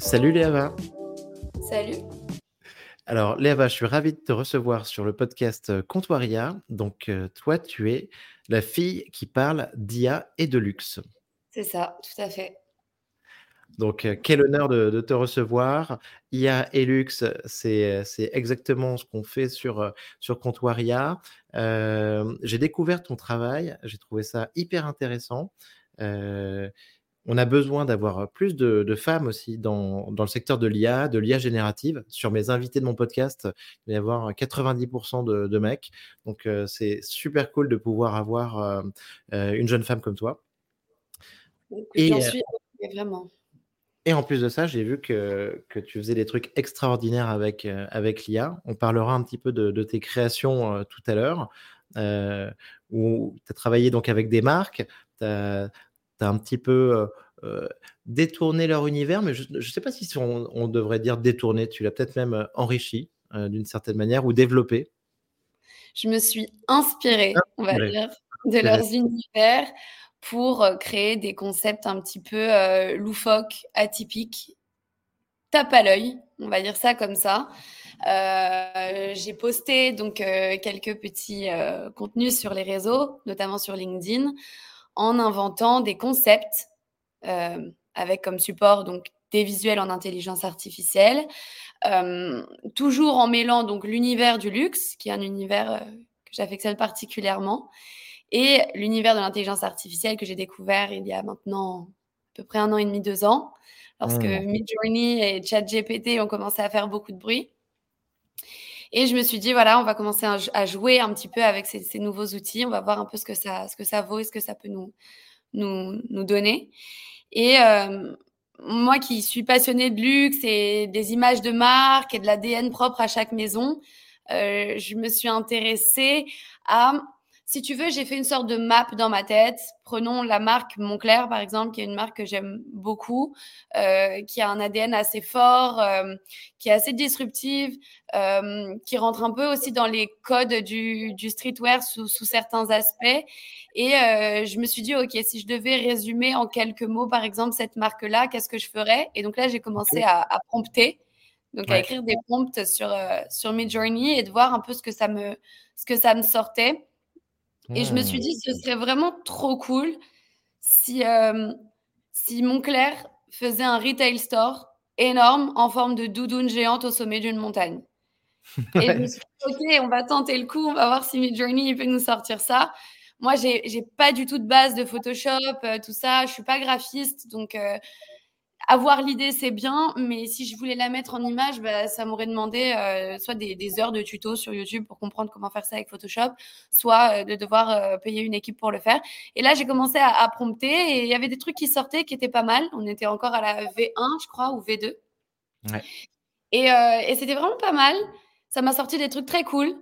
Salut Léava. Salut. Alors Léava, je suis ravi de te recevoir sur le podcast euh, Comptoiria. Donc euh, toi, tu es la fille qui parle d'IA et de luxe. C'est ça, tout à fait. Donc, euh, quel honneur de, te recevoir. IA et luxe, c'est exactement ce qu'on fait sur, sur Comptoiria. j'ai découvert ton travail, j'ai trouvé ça hyper intéressant on a besoin d'avoir plus de, femmes aussi dans, le secteur de l'IA, de l'IA générative. Sur mes invités de mon podcast, il va y avoir 90% de, mecs. Donc, euh, c'est super cool de pouvoir avoir euh, une jeune femme comme toi. Et, suis vraiment. Et en plus de ça, j'ai vu que, tu faisais des trucs extraordinaires avec, avec l'IA. On parlera un petit peu de, tes créations tout à l'heure, où tu as travaillé donc avec des marques, tu as, un petit peu détourné leur univers, mais je ne sais pas si on, devrait dire détourné, tu l'as peut-être même enrichi d'une certaine manière ou développé. Je me suis inspirée, on va dire, de leurs univers pour créer des concepts un petit peu loufoques, atypiques, tape à l'œil, on va dire ça comme ça. j'ai posté donc quelques petits contenus sur les réseaux, notamment sur LinkedIn, en inventant des concepts euh, avec comme support donc des visuels en intelligence artificielle, euh, toujours en mêlant donc l'univers du luxe, qui est un univers euh, que j'affectionne particulièrement, et l'univers de l'intelligence artificielle que j'ai découvert il y a maintenant à peu près un an et demi, deux ans, lorsque mmh. Midjourney et ChatGPT ont commencé à faire beaucoup de bruit. Et je me suis dit, voilà, on va commencer à, jouer un petit peu avec ces, nouveaux outils. On va voir un peu ce que ça, ce que ça vaut et ce que ça peut nous, nous, nous donner. Et euh, moi qui suis passionnée de luxe et des images de marque et de l'ADN propre à chaque maison, euh, je me suis intéressée à si tu veux, j'ai fait une sorte de map dans ma tête. Prenons la marque Moncler, par exemple, qui est une marque que j'aime beaucoup, euh, qui a un ADN assez fort, euh, qui est assez disruptive, euh, qui rentre un peu aussi dans les codes du, du streetwear sous, sous, certains aspects. Et je me suis dit, OK, si je devais résumer en quelques mots, par exemple, cette marque-là, qu'est-ce que je ferais? Et donc là, j'ai commencé à, à, prompter, donc à écrire des prompts sur, sur Midjourney et de voir un peu ce que ça me, ce que ça me sortait. Et je me suis dit, ce serait vraiment trop cool si, euh, si Montclair faisait un retail store énorme en forme de doudoune géante au sommet d'une montagne. Et je me suis dit, OK, on va tenter le coup, on va voir si Midjourney peut nous sortir ça. Moi, j'ai pas du tout de base de Photoshop, euh, tout ça. Je suis pas graphiste, donc euh, avoir l'idée, c'est bien, mais si je voulais la mettre en image, bah, ça m'aurait demandé euh, soit des, heures de tutos sur YouTube pour comprendre comment faire ça avec Photoshop, soit euh, de devoir euh, payer une équipe pour le faire. Et là, j'ai commencé à, prompter et il y avait des trucs qui sortaient qui étaient pas mal. On était encore à la V1, je crois, ou V2. Et, et c'était vraiment pas mal. Ça m'a sorti des trucs très cool.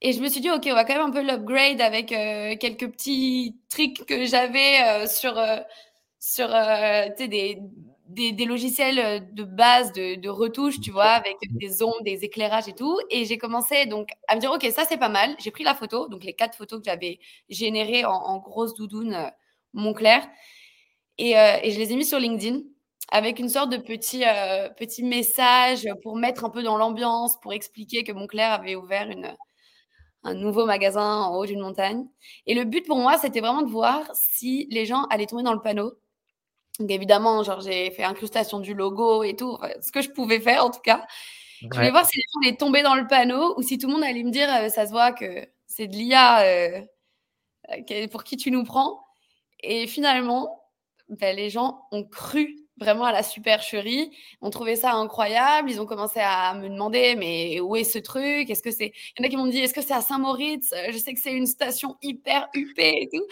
Et je me suis dit, OK, on va quand même un peu l'upgrade avec quelques petits tricks que j'avais sur, sur des des, logiciels euh, de base de, de retouche, tu vois, avec des ondes, des éclairages et tout. Et j'ai commencé donc à me dire, OK, ça c'est pas mal. J'ai pris la photo, donc les quatre photos que j'avais générées en, grosse doudoune euh, Montclair. Et, euh, et, je les ai mis sur LinkedIn avec une sorte de petit, petit message pour mettre un peu dans l'ambiance, pour expliquer que Montclair avait ouvert une, un nouveau magasin en haut d'une montagne. Et le but pour moi, c'était vraiment de voir si les gens allaient tomber dans le panneau donc évidemment, genre j'ai fait incrustation du logo et tout, ce que je pouvais faire en tout cas. Je voulais voir si les gens allaient tomber dans le panneau ou si tout le monde allait me dire euh, ça se voit que c'est de l'IA euh, euh, pour qui tu nous prends. Et finalement, ben, les gens ont cru vraiment à la supercherie, ont trouvé ça incroyable, ils ont commencé à me demander mais où est ce truc? Est-ce que c'est Il y en a qui m'ont dit est-ce que c'est à Saint-Moritz? Je sais que c'est une station hyper huppée et tout.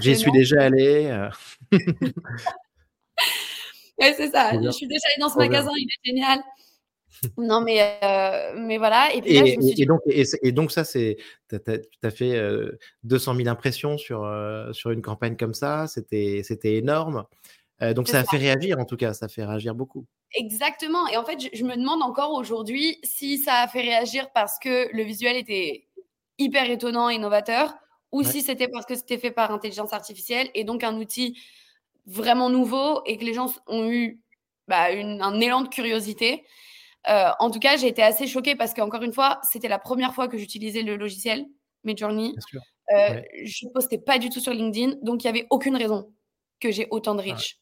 J'y suis déjà allé. ouais, c'est ça. Je suis déjà allée dans ce magasin, il est génial. Non, mais, euh, mais voilà. Et, puis là, je me suis et, donc, et, donc, ça, c'est. Tu as, fait 200 000 impressions sur, euh, sur une campagne comme ça. C'était énorme. Euh, donc, ça a fait réagir, en tout cas. Ça a fait réagir beaucoup. Exactement. Et en fait, je, me demande encore aujourd'hui si ça a fait réagir parce que le visuel était hyper étonnant et innovateur ou si c'était parce que c'était fait par intelligence artificielle et donc un outil vraiment nouveau et que les gens ont eu bah, un élan de curiosité. Euh, en tout cas, j'ai été assez choquée parce qu'encore une fois, c'était la première fois que j'utilisais le logiciel Midjourney. Euh, je ne postais pas du tout sur LinkedIn, donc il n'y avait aucune raison que j'ai autant de reach.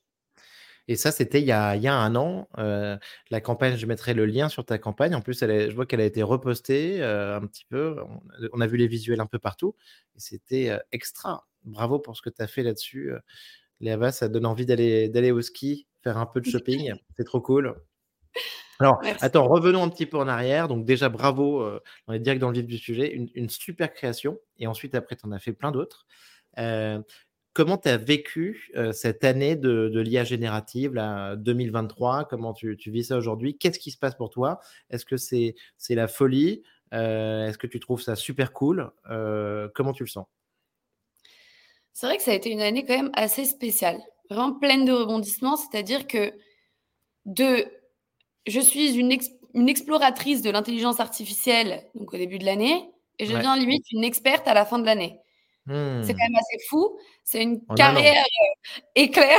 Et ça, c'était il, y a un an. Euh, la campagne, je mettrai le lien sur ta campagne. En plus, elle je vois qu'elle a été repostée euh, un petit peu. On, a vu les visuels un peu partout. C'était extra. Bravo pour ce que tu as fait là-dessus. Léa, ça donne envie d'aller, d'aller au ski, faire un peu de shopping. C'est trop cool. Alors, attends, revenons un petit peu en arrière. Donc, déjà, bravo, on est direct dans le vif du sujet. Une, super création. Et ensuite, après, tu en as fait plein d'autres. Euh, comment tu as vécu cette année de, l'IA générative, là, 2023 Comment tu, vis ça aujourd'hui? Qu'est-ce qui se passe pour toi? Est-ce que c'est la folie? Est-ce que tu trouves ça super cool? Comment tu le sens? C'est vrai que ça a été une année quand même assez spéciale, vraiment pleine de rebondissements. C'est-à-dire que de je suis une, une exploratrice de l'intelligence artificielle donc au début de l'année et je deviens limite une experte à la fin de l'année. C'est hmm. quand même assez fou. C'est une carrière euh, éclair.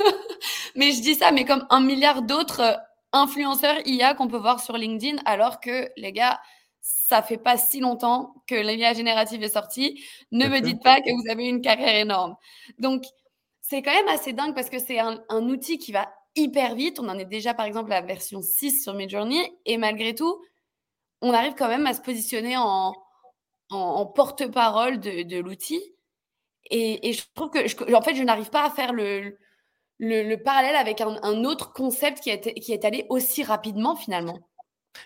mais je dis ça, mais comme un milliard d'autres euh, influenceurs IA qu'on peut voir sur LinkedIn, alors que les gars, ça fait pas si longtemps que l'IA générative est sortie. Ne me dites pas que vous avez une carrière énorme. Donc, c'est quand même assez dingue parce que c'est un, un, outil qui va hyper vite. On en est déjà, par exemple, à la version 6 sur Midjourney. Et malgré tout, on arrive quand même à se positionner en, en, porte-parole de, l'outil. Et, je trouve que, en fait, je n'arrive pas à faire le, le, parallèle avec un, autre concept qui est, qui est allé aussi rapidement, finalement.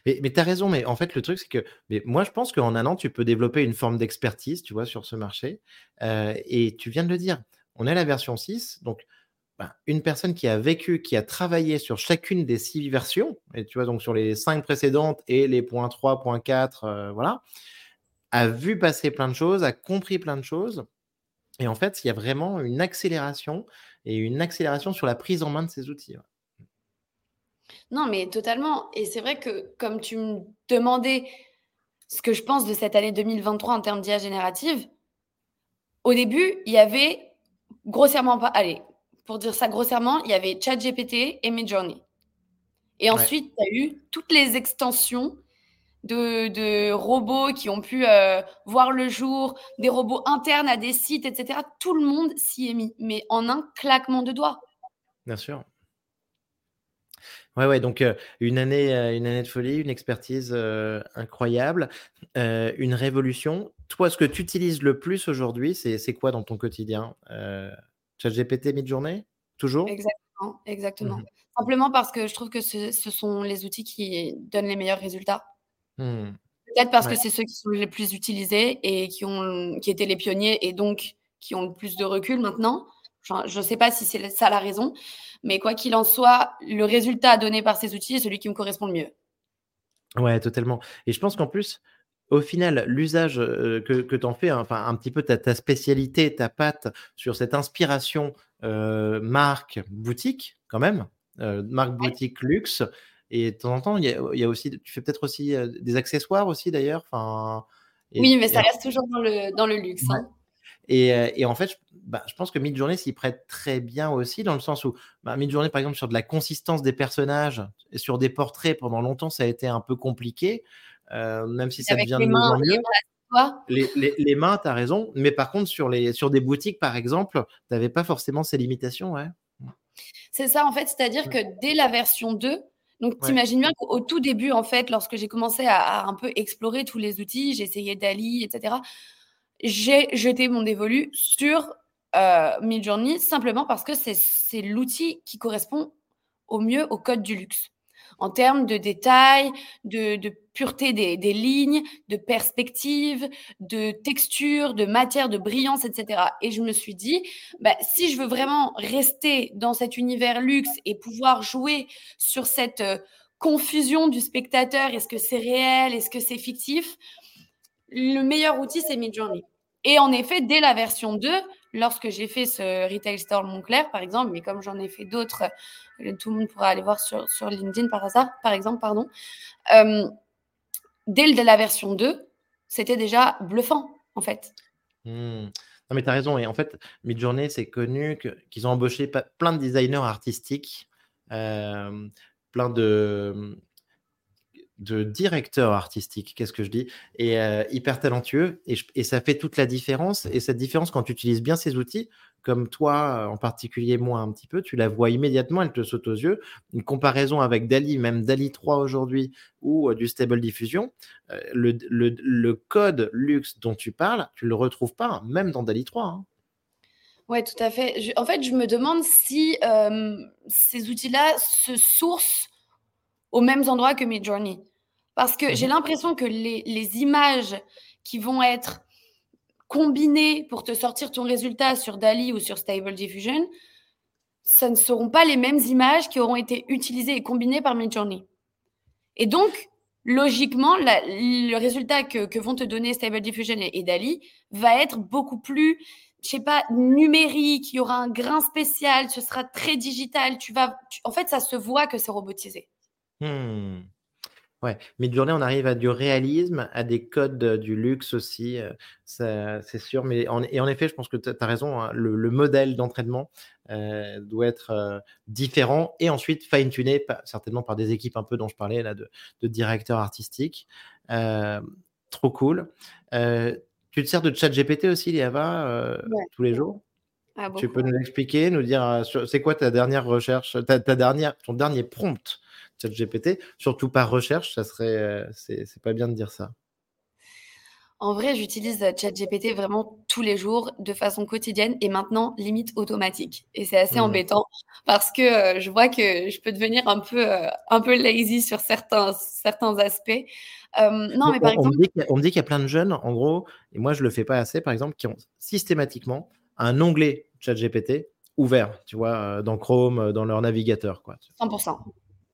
Mais, mais tu as raison, mais en fait, le truc, c'est que mais moi, je pense qu'en un an, tu peux développer une forme d'expertise, tu vois, sur ce marché. Euh, et tu viens de le dire, on est la version 6, donc ben, une personne qui a vécu, qui a travaillé sur chacune des six versions, et tu vois, donc sur les cinq précédentes et les points 3, points 4, euh, voilà, a vu passer plein de choses, a compris plein de choses. Et en fait, il y a vraiment une accélération et une accélération sur la prise en main de ces outils. Non, mais totalement. Et c'est vrai que comme tu me demandais ce que je pense de cette année 2023 en termes d'IA générative, au début, il y avait grossièrement pas. Allez, pour dire ça grossièrement, il y avait ChatGPT et Midjourney. Et ensuite, il y a eu toutes les extensions de, robots qui ont pu euh, voir le jour, des robots internes à des sites, etc. Tout le monde s'y est mis, mais en un claquement de doigts. Bien sûr. Ouais, ouais, donc euh, une, année, euh, une année de folie, une expertise incroyable, une révolution. Toi, ce que tu utilises le plus aujourd'hui, c'est quoi dans ton quotidien ChatGPT mid-journée Toujours? Exactement, exactement. Mmh Simplement parce que je trouve que ce, sont les outils qui donnent les meilleurs résultats. Mmh. Peut-être parce que c'est ceux qui sont les plus utilisés et qui, ont, qui étaient les pionniers et donc qui ont le plus de recul maintenant. Je ne sais pas si c'est ça la raison, mais quoi qu'il en soit, le résultat donné par ces outils est celui qui me correspond le mieux. Ouais, totalement. Et je pense qu'en plus, au final, l'usage que, que tu en fais, hein, enfin un petit peu ta, spécialité, ta patte sur cette inspiration marque, boutique, quand même, marque, boutique, luxe. Et de temps en temps, il y a, aussi, tu fais peut-être aussi des accessoires aussi d'ailleurs. Enfin, oui, mais ça reste toujours dans le, dans le luxe. Hein. Et, et, en fait, je, bah, je pense que Midjourney s'y prête très bien aussi, dans le sens où bah, Midjourney, par exemple, sur de la consistance des personnages et sur des portraits, pendant longtemps, ça a été un peu compliqué. Euh, même si ça devient de mieux en mieux. Les, les, les, mains, tu as raison. Mais par contre, sur, les, sur des boutiques, par exemple, tu n'avais pas forcément ces limitations. Ouais. C'est ça, en fait. C'est-à-dire que dès la version 2, donc tu imagines bien qu'au tout début, en fait, lorsque j'ai commencé à, un peu explorer tous les outils, j'ai essayé Dali, etc., j'ai jeté mon dévolu sur euh, Midjourney simplement parce que c'est l'outil qui correspond au mieux au code du luxe en termes de détails, de, pureté des, lignes, de perspective, de texture, de matière, de brillance, etc. Et je me suis dit, bah, si je veux vraiment rester dans cet univers luxe et pouvoir jouer sur cette euh, confusion du spectateur, est-ce que c'est réel, est-ce que c'est fictif, le meilleur outil, c'est Midjourney. Et en effet, dès la version 2, lorsque j'ai fait ce Retail Store Montclair, par exemple, mais comme j'en ai fait d'autres, euh, tout le monde pourra aller voir sur, LinkedIn par hasard, par exemple, pardon. Euh, dès la version 2, c'était déjà bluffant, en fait. Mmh. Non, mais tu as raison. Et en fait, Midjourney, c'est connu qu'ils ont embauché plein de designers artistiques plein de de directeur artistique, qu'est-ce que je dis, et hyper talentueux. Et, ça fait toute la différence. Et cette différence, quand tu utilises bien ces outils, comme toi en particulier, moi un petit peu, tu la vois immédiatement, elle te saute aux yeux. Une comparaison avec Dali, même Dali 3 aujourd'hui, ou du Stable Diffusion, le, code luxe dont tu parles, tu le retrouves pas, même dans Dali 3. Hein. Oui, tout à fait. en fait, je me demande si ces outils-là se sourcent aux mêmes endroits que Midjourney. Parce que j'ai mmh l'impression que les, images qui vont être combinées pour te sortir ton résultat sur DALI ou sur Stable Diffusion, ce ne seront pas les mêmes images qui auront été utilisées et combinées par Midjourney. Et donc, logiquement, le résultat que, vont te donner Stable Diffusion et, DALI va être beaucoup plus, je sais pas, numérique. Il y aura un grain spécial, ce sera très digital. Tu vas, en fait, ça se voit que c'est robotisé. Mmh. Ouais, journée on arrive à du réalisme, à des codes du luxe aussi, c'est sûr. Mais en, et en effet, je pense que tu as raison, hein, le, modèle d'entraînement doit être différent et ensuite fine-tuné, certainement par des équipes un peu dont je parlais là, de, directeurs artistiques. trop cool. tu te sers de chat GPT aussi, Liava, tous les jours? Ah, Tu peux nous expliquer, nous dire, c'est quoi ta dernière recherche, ta, ta dernière, ton dernier prompt? GPT, surtout par recherche, ça serait, euh, c'est pas bien de dire ça. En vrai, j'utilise euh, ChatGPT vraiment tous les jours, de façon quotidienne et maintenant limite automatique. Et c'est assez mmh. embêtant parce que euh, je vois que je peux devenir un peu, un peu lazy sur certains, certains aspects. non, mais par exemple, on me dit qu'il y, a plein de jeunes, en gros, et moi je le fais pas assez, par exemple, qui ont systématiquement un onglet ChatGPT ouvert, tu vois, dans Chrome, dans leur navigateur, quoi. 100%.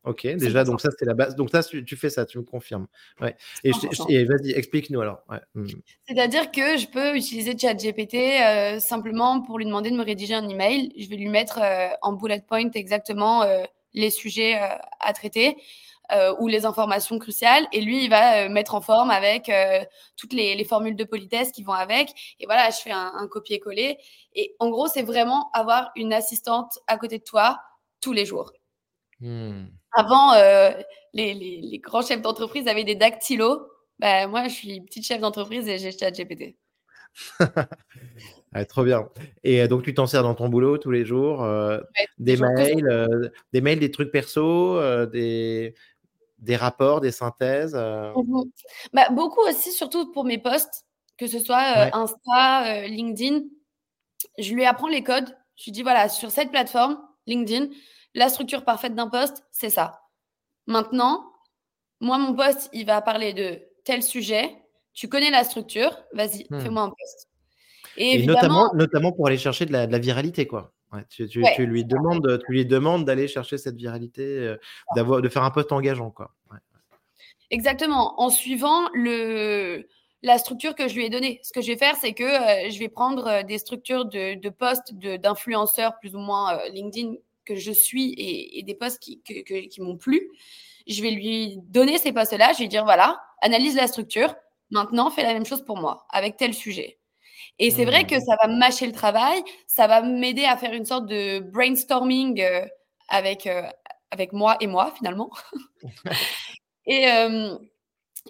Ok, déjà, donc ça, c'est la base. Donc, ça, tu, fais ça, tu me confirmes. Ouais. Et, vas-y, explique-nous alors. Mmh. C'est-à-dire que je peux utiliser ChatGPT euh, simplement pour lui demander de me rédiger un email. Je vais lui mettre euh, en bullet point exactement euh, les sujets à traiter ou les informations cruciales. Et lui, il va mettre en forme avec toutes les, formules de politesse qui vont avec. Et voilà, je fais un, un copier-coller. Et en gros, c'est vraiment avoir une assistante à côté de toi tous les jours. Mmh. Avant, euh, les, grands chefs d'entreprise avaient des dactylos. Bah, moi, je suis petite chef d'entreprise et j'ai ChatGPT. ouais, trop bien. Et euh, donc, tu t'en sers dans ton boulot tous les jours euh, Des mails, des mails, des trucs perso, des, des rapports, des synthèses mmh bah, Beaucoup aussi, surtout pour mes posts, que ce soit Insta, LinkedIn. Je lui apprends les codes. Je lui dis, voilà, sur cette plateforme, LinkedIn, la structure parfaite d'un poste, c'est ça. Maintenant, moi, mon poste, il va parler de tel sujet. Tu connais la structure, vas-y, hmm. fais-moi un poste. Et, notamment, notamment pour aller chercher de la, viralité, quoi. tu, lui demandes, tu lui demandes d'aller chercher cette viralité, euh, d'avoir, de faire un poste engageant, quoi. Exactement, en suivant le, la structure que je lui ai donnée. Ce que je vais faire, c'est que euh, je vais prendre euh, des structures de, de postes d'influenceurs plus ou moins LinkedIn que je suis et, des postes qui, qui m'ont plu, je vais lui donner ces postes-là, je vais lui dire voilà, analyse la structure, maintenant fais la même chose pour moi avec tel sujet. Et c'est vrai que mmh. ça va mâcher le travail, ça va m'aider à faire une sorte de brainstorming euh, avec, euh, avec moi et moi finalement. et, euh,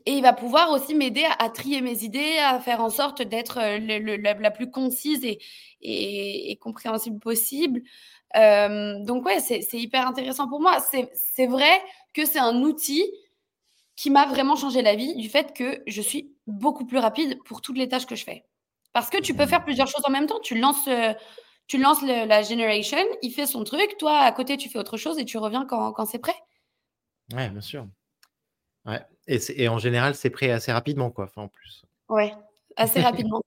et il va pouvoir aussi m'aider à, trier mes idées, à faire en sorte d'être la, plus concise et, et, et compréhensible possible. Euh, donc ouais, c'est hyper intéressant pour moi. C'est vrai que c'est un outil qui m'a vraiment changé la vie du fait que je suis beaucoup plus rapide pour toutes les tâches que je fais. Parce que tu peux faire plusieurs choses en même temps. Tu lances, euh, tu lances la generation, il fait son truc, toi à côté tu fais autre chose et tu reviens quand, quand c'est prêt. Ouais, bien sûr. Ouais. Et, et en général, c'est prêt assez rapidement, quoi. Enfin, en plus. Ouais, assez rapidement.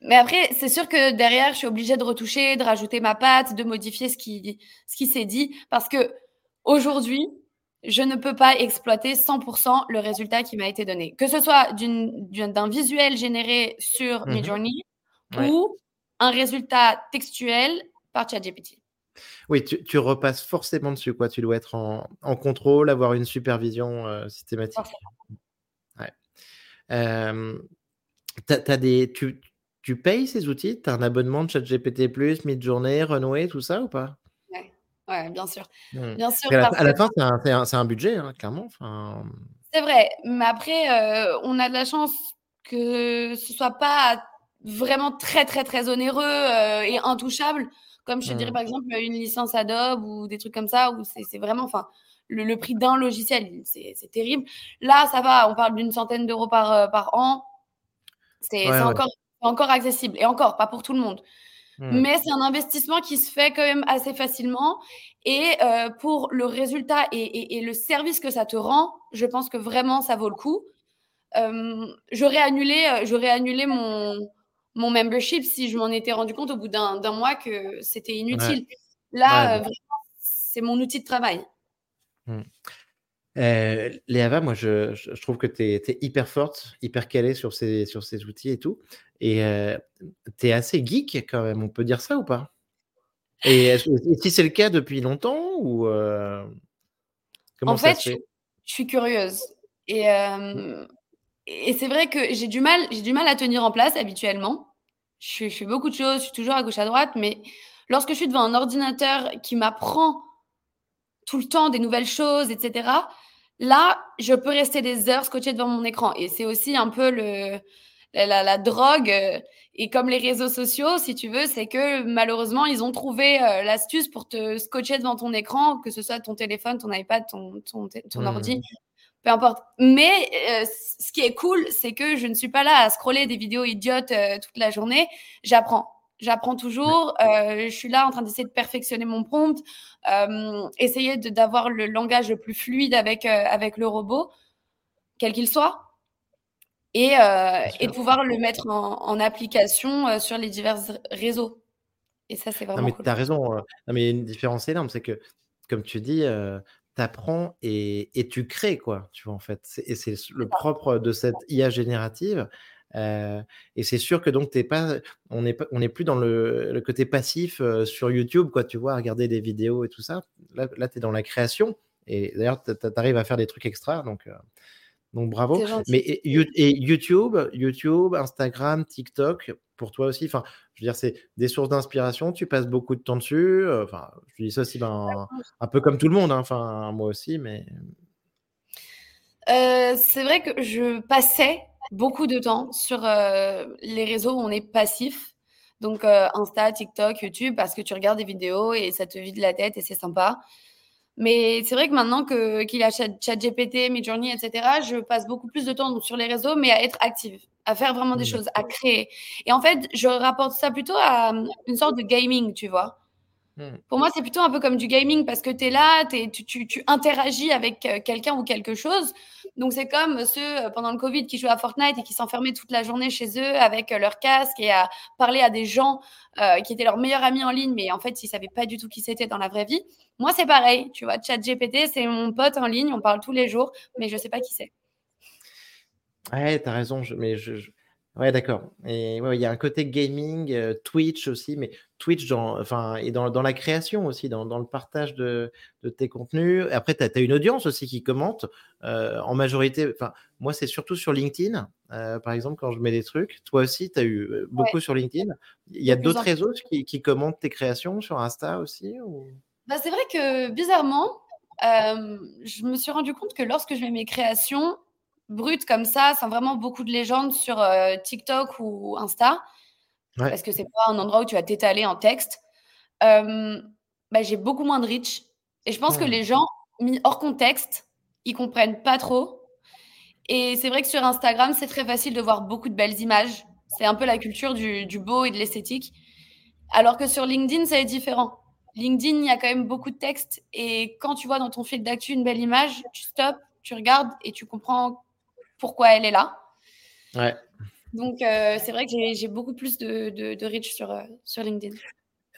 Mais après, c'est sûr que derrière, je suis obligée de retoucher, de rajouter ma patte, de modifier ce qui, ce qui s'est dit. Parce que aujourd'hui, je ne peux pas exploiter 100% le résultat qui m'a été donné. Que ce soit d'un visuel généré sur mmh Midjourney ou un résultat textuel par ChatGPT. Oui, tu, repasses forcément dessus. Quoi. Tu dois être en, contrôle, avoir une supervision euh, systématique. Ouais. Euh, as des, tu, tu payes ces outils? Tu as un abonnement de ChatGPT, Midjourney, Runway, tout ça ou pas? Ouais. Ouais, bien sûr. Mmh. Bien sûr, à la à fin, c'est un budget, hein, clairement, enfin. C'est vrai, mais après, heu, on a de la chance que ce soit pas vraiment très, très, très onéreux, heu, et intouchable. Comme je te dirais, Mmh. par exemple, une licence Adobe ou des trucs comme ça, où c'est vraiment enfin, le le prix d'un logiciel, c'est terrible. Là, ça va, on parle d'une centaine d'euros par, par an. C'est Ouais, c'est ouais. encore encore accessible et encore, pas pour tout le monde. Mmh. Mais c'est un investissement qui se fait quand même assez facilement et heu, pour le résultat et et et le service que ça te rend, je pense que vraiment ça vaut le coup. Hem, j'aurais annulé, heu, j'aurais annulé mon mon membership si je m'en étais rendu compte au bout d'un mois que c'était Ouais. inutile. Ouais, Là, vraiment, c'est mon outil de travail. Mmh. Heu, Léava, moi, je trouve que tu es hyper forte, hyper calée sur ces sur ces outils et tout et heu, tu es assez geek quand même, on peut dire ça ou pas? Et si c'est le cas depuis longtemps ou heu, comment En ça fait, se je suis fait? je suis curieuse et hem et c'est vrai que j'ai du mal du mal à tenir en place habituellement. Je fais je fais beaucoup de choses, je suis toujours à gauche, à droite, mais lorsque je suis devant un ordinateur qui m'apprend tout le temps des nouvelles choses et cetera, là, je peux rester des heures scotchée devant mon écran et c'est aussi un peu le la la la drogue, heu et comme les réseaux sociaux, si tu veux, c'est que malheureusement, ils ont trouvé, heu, l'astuce pour te scotcher devant ton écran, que ce soit ton téléphone, ton iPad, ton ton ton Mmh. ordi, peu importe. Mais heu, c ce qui est cool, c'est que je ne suis pas là à scroller des vidéos idiotes, toute la journée. J'apprends. J'apprends toujours, heu, je suis là en train d'essayer de perfectionner mon prompt, hem, essayer d'avoir le langage le plus fluide avec, heu, avec le robot, quel qu'il soit et Bien et pouvoir le mettre en en application, sur les divers réseaux. Et ça, c'est Non, vraiment mais cool. tu as raison, non, mais il y a une différence énorme, c'est que, comme tu dis, tu apprends et et tu crées, quoi, tu vois, en fait? Et c'est le propre de cette IA générative, heu et c'est sûr que donc tu es pas on n'est on n'est plus dans le le côté passif, sur YouTube, quoi, tu vois, à regarder des vidéos et tout ça. Là là, tu es dans la création et d'ailleurs, tu arrives à faire des trucs extra donc donc bravo. Mais et You et YouTube YouTube, Instagram, TikTok, pour toi aussi, enfin, je veux dire, c'est des sources d'inspiration, tu passes beaucoup de temps dessus, enfin, je dis ça aussi, ben, un peu comme tout le monde, hein, enfin, moi aussi, mais c'est vrai que je passais beaucoup de temps sur, heu, les réseaux où on est passif, donc heu, Insta, TikTok, YouTube, parce que tu regardes des vidéos et ça te vide la tête et c'est sympa. Mais c'est vrai que maintenant que qu'il y a Chat ChatGPT, Midjourney et cetera, je passe beaucoup plus de temps donc sur les réseaux, mais à être active, à faire vraiment des mmh, choses, à créer et en fait, je rapporte ça plutôt à, mmh, une sorte de gaming, tu vois? Mmh, Pour moi, c'est plutôt un peu comme du gaming parce que tu es là, tu es tu tu tu interagis avec, heu, quelqu'un ou quelque chose. Donc c'est comme ceux, heu, pendant le covid qui jouaient à Fortnite et qui s'enfermaient toute la journée chez eux avec, heu, leur casque et à parler à des gens, qui étaient leurs meilleurs amis en ligne, mais en fait, ils savaient pas du tout qui c'était dans la vraie vie. Moi, c'est pareil, tu vois? ChatGPT, c'est mon pote en ligne, on parle tous les jours, mais je sais pas qui c'est. ouais, tu as raison, je mais je je ouais, d'accord et ouais, il y a un côté gaming, Twitch aussi, mais Twitch dans enfin et dans dans la création aussi, dans dans le partage de de tes contenus. Après, tu as une audience aussi qui commente, heu, en majorité enfin, moi, c'est surtout sur LinkedIn, heu, par exemple, quand je mets des trucs. Toi aussi, tu as eu, Ouais, beaucoup sur LinkedIn? Il y a d'autres réseaux qui qui commentent tes créations sur Insta aussi ou? Bah, c'est vrai que bizarrement, je me suis rendu compte que lorsque je mets mes créations brutes comme ça, sans vraiment beaucoup de légendes sur, TikTok ou Insta, Ouais. parce que c'est pas un endroit où tu vas t'étaler en texte, bah, j'ai beaucoup moins de reach et je pense que les gens, mis hors contexte, ils comprennent pas trop et c'est vrai que sur Instagram, c'est très facile de voir beaucoup de belles images. C'est un peu la culture du du beau et de l'esthétique. Alors que sur LinkedIn, ça est différent. LinkedIn, il y a quand même beaucoup de texte et quand tu vois dans ton fil d'actu une belle image, tu stoppes, tu regardes et tu comprends pourquoi elle est là. Ouais. Donc heu, c'est vrai que j'ai beaucoup plus de reach sur, heu, sur LinkedIn.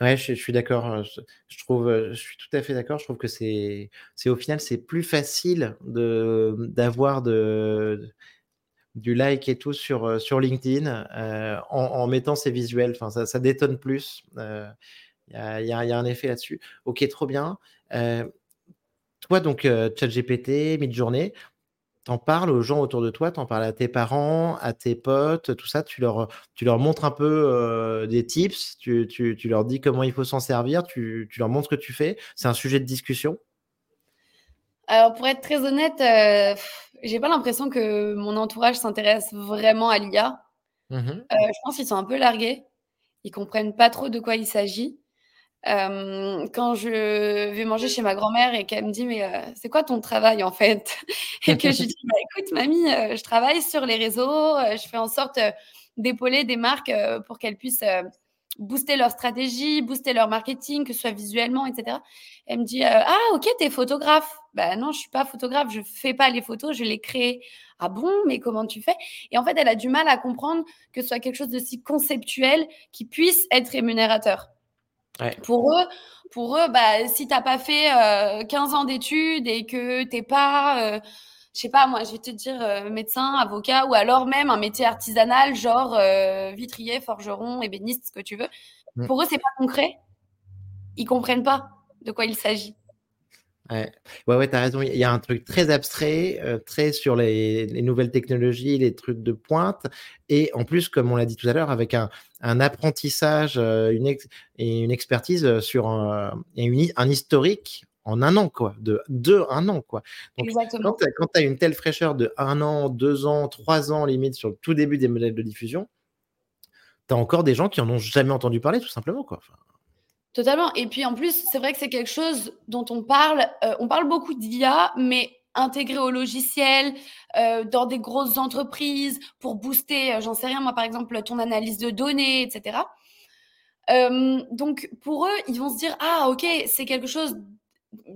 Ouais, je suis d'accord, heu, je trouve, heu, je suis tout à fait d'accord. Je trouve que c'est au final, c'est plus facile d'avoir de du like et tout sur, sur LinkedIn, en mettant ses visuels. Enfin, ça ça détonne plus, il y a un effet là-dessus. OK, trop bien. Toi donc, ChatGPT, Midjourney, t'en parles aux gens autour de toi, t'en parles à tes parents, à tes potes, tout ça, tu leur, tu leur montres un peu euh, des tips, tu, tu, tu, leur dis comment il faut s'en servir, tu, tu, leur montres ce que tu fais. C'est un sujet de discussion? Alors, pour être très honnête, euh, j'ai pas l'impression que mon entourage s'intéresse vraiment à l'IA. Mmh euh, je pense qu'ils sont un peu largués. Ils comprennent pas trop de quoi il s'agit. Euh, quand je vais manger chez ma grand-mère et qu'elle me dit mais euh, c'est quoi ton travail en fait? Et que je lui dis bah, écoute mamie euh, je travaille sur les réseaux je fais en sorte d'épauler des marques pour qu'elles puissent booster leur stratégie booster leur marketing que ce soit visuellement etc elle me dit ah ok t'es photographe bah non je suis pas photographe je fais pas les photos je les crée. Ah bon? Mais comment tu fais? Et en fait elle a du mal à comprendre que ce soit quelque chose de si conceptuel qui puisse être rémunérateur pour eux, pour eux, bah, si t'as pas fait 15 euh, ans d'études et que t'es pas, euh, je sais pas, moi, je vais te dire euh, médecin, avocat, ou alors même un métier artisanal, genre vitrier, forgeron, ébéniste, ce que tu veux. Mm. Pour eux, c'est pas concret. Ils comprennent pas de quoi il s'agit. Ouais, ouais, ouais tu as raison. Il y a un truc très abstrait, euh, très sur les, les, nouvelles technologies, les trucs de pointe. Et en plus, comme on l'a dit tout à l'heure, avec un, un apprentissage euh, une et une expertise sur un, et une, un historique en un an, quoi, de deux, un an, quoi. Donc, Exactement. Quand tu as, une telle fraîcheur de un an, deux ans, trois ans, limite, sur le tout début des modèles de diffusion, tu as encore des gens qui en ont jamais entendu parler, tout simplement, quoi. Enfin, Totalement. Et puis en plus, c'est vrai que c'est quelque chose dont on parle. Euh, on parle beaucoup d'IA, mais intégré au logiciel, euh, dans des grosses entreprises, pour booster, euh, j'en sais rien, moi par exemple, ton analyse de données, etc. donc pour eux, ils vont se dire, ah ok, c'est quelque chose,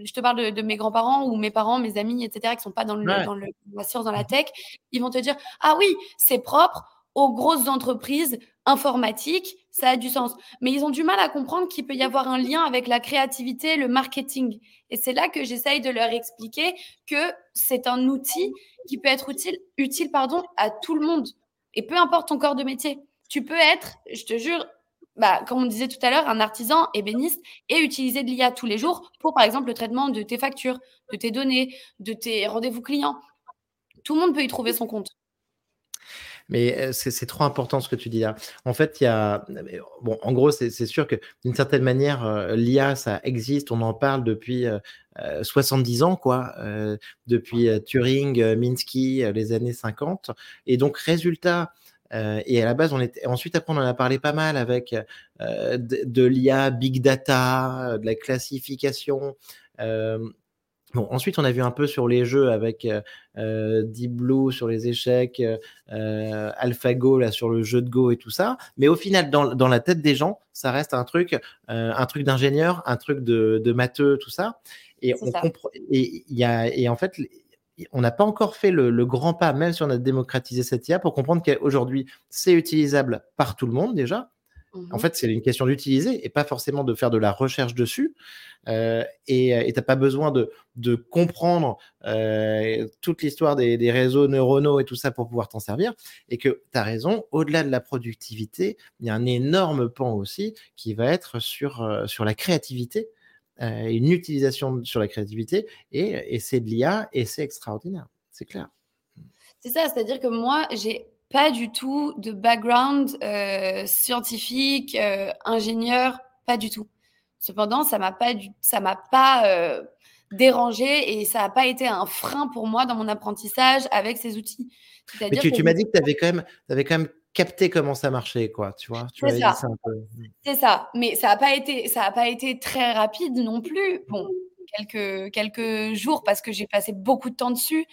je te parle de, mes grands-parents ou mes parents, mes amis, etc., qui sont pas dans, le, dans le, la science, dans la tech, ils vont te dire, ah oui, c'est propre aux grosses entreprises informatiques, ça a du sens. Mais ils ont du mal à comprendre qu'il peut y avoir un lien avec la créativité, le marketing. Et c'est là que j'essaye de leur expliquer que c'est un outil qui peut être utile, utile pardon, à tout le monde. Et peu importe ton corps de métier. Tu peux être, je te jure, bah, comme on disait tout à l'heure, un artisan ébéniste et utiliser de l'IA tous les jours pour, par exemple, le traitement de tes factures, de tes données, de tes rendez-vous clients. Tout le monde peut y trouver son compte. Mais c'est trop important ce que tu dis là. En fait, il y a. Bon, en gros, c'est sûr que d'une certaine manière, l'IA, ça existe. On en parle depuis 70 ans, quoi. depuis Turing, Minsky, les années 50. Et donc, résultat. et à la base, on était. Ensuite, après, on en a parlé pas mal avec de, de l'IA, big data, de la classification. Bon, ensuite, on a vu un peu sur les jeux avec euh, euh Deep Blue sur les échecs, euh, AlphaGo là sur le jeu de Go et tout ça. Mais au final, dans, dans la tête des gens, ça reste un truc, euh, un truc d'ingénieur, un truc de, de matheux, tout ça. Et on comprend. Et y a et en fait, on n'a pas encore fait le, le, grand pas, même si on a démocratisé cette IA, pour comprendre qu'aujourd'hui, c'est utilisable par tout le monde déjà. En mmh fait, c'est une question d'utiliser et pas forcément de faire de la recherche dessus. Euh, et euh, tu n'as pas besoin de, de comprendre euh, toute l'histoire des, des, réseaux neuronaux et tout ça pour pouvoir t'en servir. Et que tu as raison, au-delà de la productivité, il y a un énorme pan aussi qui va être sur, euh, sur la créativité, une utilisation sur la créativité. Et, et c'est de l'IA et c'est extraordinaire, c'est clair. C'est ça, c'est-à-dire que moi, j'ai pas du tout de background euh, scientifique, euh, ingénieur, pas du tout. Cependant, ça m'a pas du, ça m'a pas euh, dérangé et ça n'a pas été un frein pour moi dans mon apprentissage avec ces outils. Mais tu, tu m'as dit que tu avais quand même, avais quand même capté comment ça marchait, quoi. Tu vois, c'est ça. C'est ça. Mais ça n'a pas été, ça a pas été très rapide non plus. Bon, quelques quelques jours parce que j'ai passé beaucoup de temps dessus.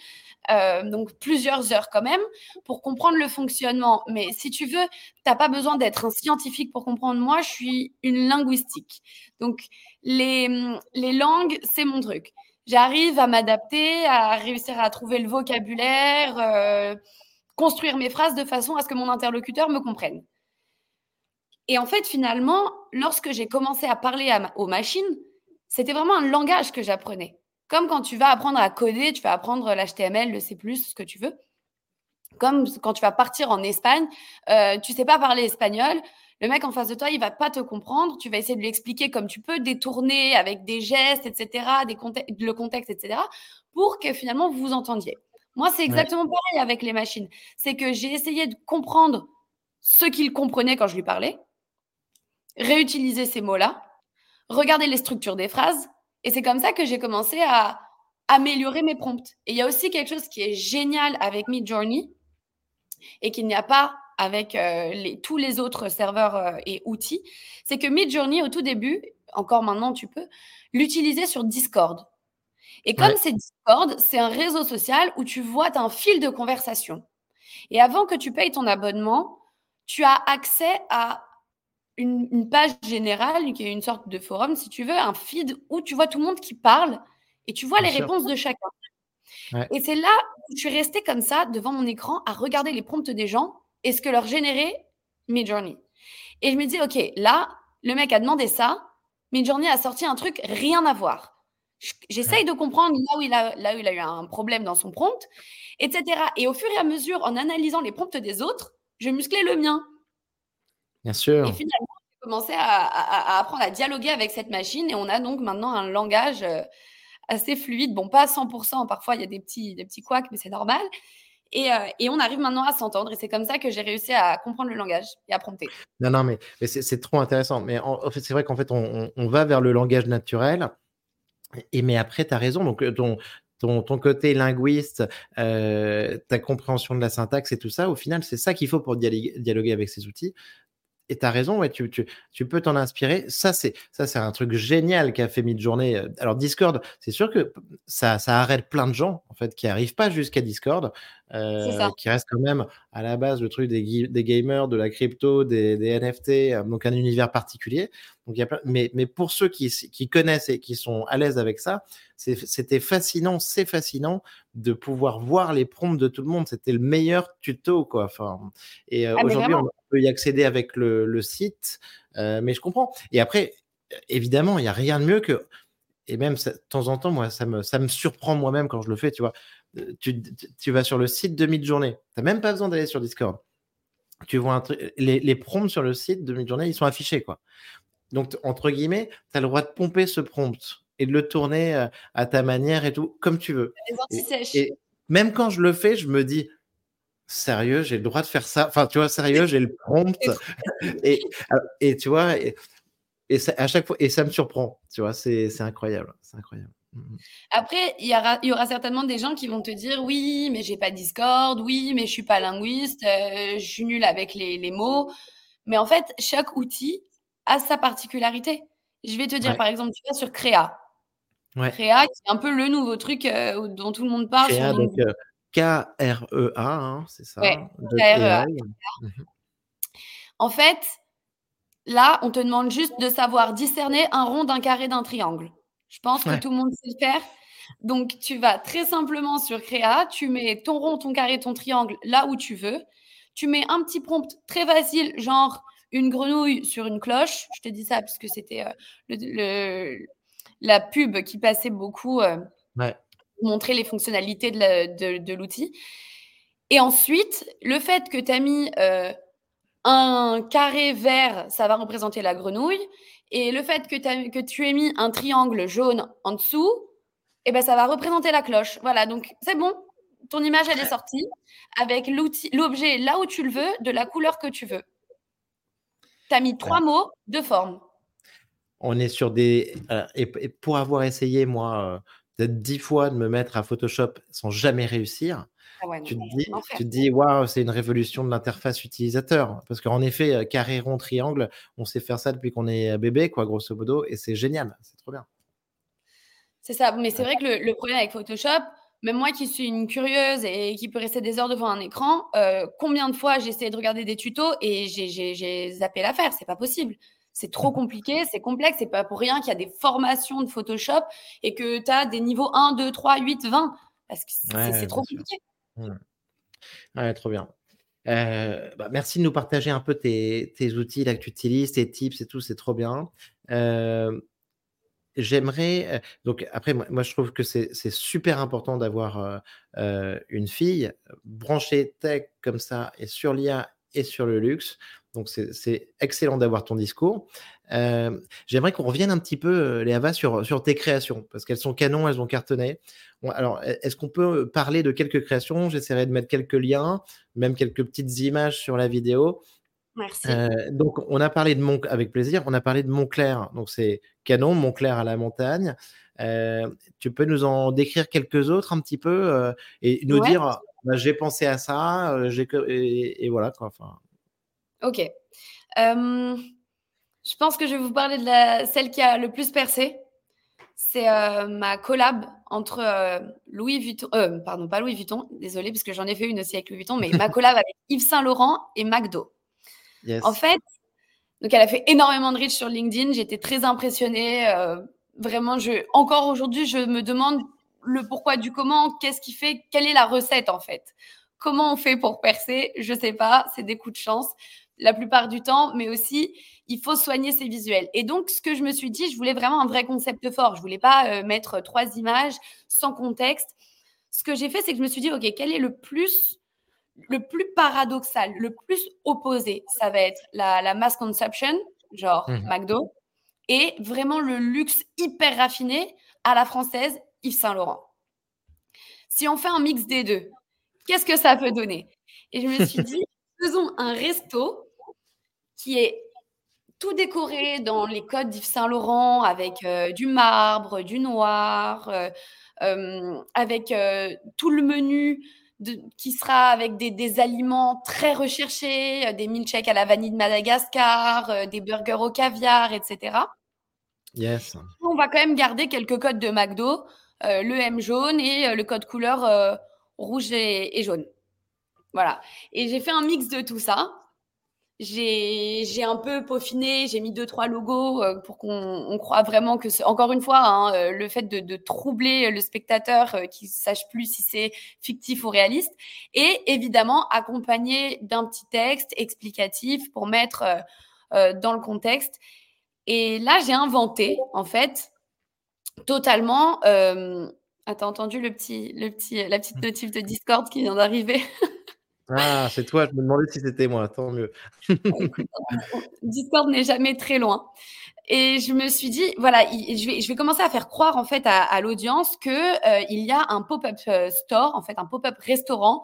Euh, donc plusieurs heures quand même, pour comprendre le fonctionnement. Mais si tu veux, tu n'as pas besoin d'être un scientifique pour comprendre. Moi, je suis une linguistique. Donc les, les langues, c'est mon truc. J'arrive à m'adapter, à réussir à trouver le vocabulaire, euh, construire mes phrases de façon à ce que mon interlocuteur me comprenne. Et en fait, finalement, lorsque j'ai commencé à parler aux machines, c'était vraiment un langage que j'apprenais. Comme quand tu vas apprendre à coder, tu vas apprendre l'HTML, le C+, ce que tu veux. Comme quand tu vas partir en Espagne, euh, tu sais pas parler espagnol, le mec en face de toi, il va pas te comprendre. Tu vas essayer de lui expliquer comme tu peux, détourner avec des gestes, etc., des le contexte, etc., pour que finalement vous vous entendiez. Moi, c'est exactement pareil avec les machines. C'est que j'ai essayé de comprendre ce qu'il comprenait quand je lui parlais, réutiliser ces mots-là, regarder les structures des phrases, et c'est comme ça que j'ai commencé à améliorer mes prompts. Et il y a aussi quelque chose qui est génial avec Midjourney et qu'il n'y a pas avec euh, les, tous les autres serveurs euh, et outils, c'est que Midjourney, au tout début, encore maintenant tu peux, l'utiliser sur Discord. Et comme c'est Discord, c'est un réseau social où tu vois, un fil de conversation. Et avant que tu payes ton abonnement, tu as accès à une, page générale, qui est une sorte de forum, si tu veux, un feed où tu vois tout le monde qui parle et tu vois les réponses de chacun. Et c'est là où je suis restée comme ça devant mon écran à regarder les prompts des gens et ce que leur générait Midjourney. Et je me dis, OK, là, le mec a demandé ça, Midjourney a sorti un truc rien à voir. J'essaye de comprendre là où, il a, là où il a eu un problème dans son prompt, etc. Et au fur et à mesure, en analysant les prompts des autres, je musclais le mien. Bien sûr. Et finalement, j'ai commencé à, apprendre à dialoguer avec cette machine et on a donc maintenant un langage euh, assez fluide. Bon, pas à 100%, parfois il y a des petits, des petits couacs, mais c'est normal. Et, euh, et, on arrive maintenant à s'entendre. Et c'est comme ça que j'ai réussi à comprendre le langage et à prompter. Non, non, mais, mais c'est trop intéressant. Mais en, fait, c'est vrai qu'en fait, on, on, va vers le langage naturel. Et mais après, tu as raison. Donc, euh, ton, ton, ton côté linguiste, euh, ta compréhension de la syntaxe et tout ça, au final, c'est ça qu'il faut pour dialoguer avec ces outils et tu as raison, ouais, tu, peux t'en inspirer. Ça, c'est ça, c'est un truc génial qu'a fait Midjourney. Alors Discord, c'est sûr que ça, ça arrête plein de gens en fait qui arrivent pas jusqu'à Discord, euh, qui reste quand même à la base le truc des, des gamers, de la crypto, des, des NFT, euh, donc un univers particulier. Donc y a mais, mais pour ceux qui, qui connaissent et qui sont à l'aise avec ça, c'était fascinant, c'est fascinant de pouvoir voir les prompts de tout le monde. C'était le meilleur tuto, quoi. Enfin, et euh, ah, aujourd'hui, on peut y accéder avec le, le site, euh, mais je comprends. Et après, évidemment, il n'y a rien de mieux que, et même de temps en temps, moi, ça me, ça me surprend moi-même quand je le fais, tu vois. Tu, tu vas sur le site de Midjourney, tu n'as même pas besoin d'aller sur Discord. Tu vois un les, les prompts sur le site de Midjourney, ils sont affichés, quoi. Donc, entre guillemets, tu as le droit de pomper ce prompt et de le tourner euh, à ta manière et tout, comme tu veux. Et, même quand je le fais, je me dis, sérieux, j'ai le droit de faire ça? Enfin, tu vois, sérieux, j'ai le prompt. et, et tu vois, et, et ça, à chaque fois, et ça me surprend. Tu vois, c'est incroyable. C'est incroyable. Mmh, mmh. Après, il y, aura, il y aura certainement des gens qui vont te dire oui, mais j'ai pas Discord, oui, mais je suis pas linguiste, euh, je suis nul avec les, les, mots. Mais en fait, chaque outil a sa particularité. Je vais te dire, par exemple, tu vas sur Créa. Créa, c'est un peu le nouveau truc euh, dont tout le monde parle. Créa, donc euh, K-R-E-A, hein, c'est ça. K-R-E-A. Mmh en fait, là, on te demande juste de savoir discerner un rond d'un carré d'un triangle. Je pense que tout le monde sait le faire. Donc, tu vas très simplement sur Créa, tu mets ton rond, ton carré, ton triangle là où tu veux. Tu mets un petit prompt très facile, genre une grenouille sur une cloche. Je te dis ça parce que c'était euh, le, la pub qui passait beaucoup, euh, montrer les fonctionnalités de l'outil. Et ensuite, le fait que tu as mis euh, un carré vert, ça va représenter la grenouille. Et le fait que, que tu aies mis un triangle jaune en dessous, eh ben, ça va représenter la cloche. Voilà, donc c'est bon. Ton image, elle est sortie avec l'objet là où tu le veux, de la couleur que tu veux. Tu as mis trois mots, deux formes on est sur des. Euh, et, pour avoir essayé, moi, euh, peut-être dix fois de me mettre à Photoshop sans jamais réussir, ah tu, te dis, tu, dis, waouh, c'est une révolution de l'interface utilisateur. Parce qu'en effet, euh, carré, rond, triangle, on sait faire ça depuis qu'on est bébé, quoi, grosso modo, et c'est génial, c'est trop bien. C'est ça, mais c'est vrai que le, problème avec Photoshop, même moi qui suis une curieuse et qui peut rester des heures devant un écran, combien de fois j'ai essayé de regarder des tutos et j'ai zappé l'affaire, c'est pas possible c'est trop compliqué, c'est complexe, c'est pas pour rien qu'il y a des formations de Photoshop et que tu as des niveaux 1, 2, 3, 8, 20 parce que c'est trop compliqué. Ouais. trop bien. Euh, bah, merci de nous partager un peu tes, outils là, que tu utilises, tes tips et tout, c'est trop bien. Euh, j'aimerais, euh, donc après, moi, je trouve que c'est super important d'avoir une fille branchée tech comme ça et sur l'IA et sur le luxe donc, c'est excellent d'avoir ton discours. J'aimerais qu'on revienne un petit peu, Léava, sur, sur tes créations, parce qu'elles sont canon, elles ont cartonné. alors, e, est-ce qu'on peut parler de quelques créations? J'essaierai de mettre quelques liens, même quelques petites images sur la vidéo. Merci. donc, on a parlé de Mont, avec plaisir, on a parlé de Montclair. Donc, c'est canon, Montclair à la montagne. tu peux nous en décrire quelques autres un petit peu et nous dire bah, j'ai pensé à ça, et, et, voilà quoi. Enfin... Ok. Je pense que je vais vous parler de la, celle qui a le plus percé. C'est ma collab entre Louis Vuitton, pardon, pas Louis Vuitton, désolé, parce que j'en ai fait une aussi avec Louis Vuitton, mais ma collab avec Yves Saint Laurent et McDo. En fait, donc elle a fait énormément de reach sur LinkedIn. J'étais très impressionnée. vraiment, je, encore aujourd'hui, je me demande le pourquoi du comment, qu'est-ce qui fait, quelle est la recette en fait? Comment on fait pour percer? Je sais pas, c'est des coups de chance la plupart du temps, mais aussi il faut soigner ses visuels. Et donc, ce que je me suis dit, je voulais vraiment un vrai concept fort. Je voulais pas euh, mettre trois images sans contexte. Ce que j'ai fait, c'est que je me suis dit, OK, quel est le plus, le plus paradoxal, le plus opposé Ça va être la, la mass consumption, genre mmh. McDo, et vraiment le luxe hyper raffiné à la française, Yves Saint Laurent. Si on fait un mix des deux, qu'est-ce que ça peut donner? Et je me suis dit, faisons un resto qui est tout décoré dans les codes d'Yves Saint Laurent avec euh, du marbre, du noir, euh, euh, avec tout le menu qui sera avec des, aliments très recherchés, des milkshakes à la vanille de Madagascar, des burgers au caviar, etc. Yes. On va quand même garder quelques codes de McDo, le M jaune et le code couleur rouge et jaune. Voilà. Et j'ai fait un mix de tout ça. J'ai un peu peaufiné, j'ai mis deux, trois logos euh, pour qu'on croit vraiment que, encore une fois, hein, euh, le fait de, troubler le spectateur euh, qui sache plus si c'est fictif ou réaliste. Et évidemment, accompagné d'un petit texte explicatif pour mettre dans le contexte. Et là, j'ai inventé, en fait, totalement. Euh, ah, t'as entendu le petit, le petit, la petite mmh. notif de Discord qui vient d'arriver? Ah, c'est toi, je me demandais si c'était moi, tant mieux. Discord n'est jamais très loin. Et je me suis dit, voilà, je vais, je vais commencer à faire croire en fait à, l'audience que euh, il y a un pop-up euh, store, en fait, un pop-up restaurant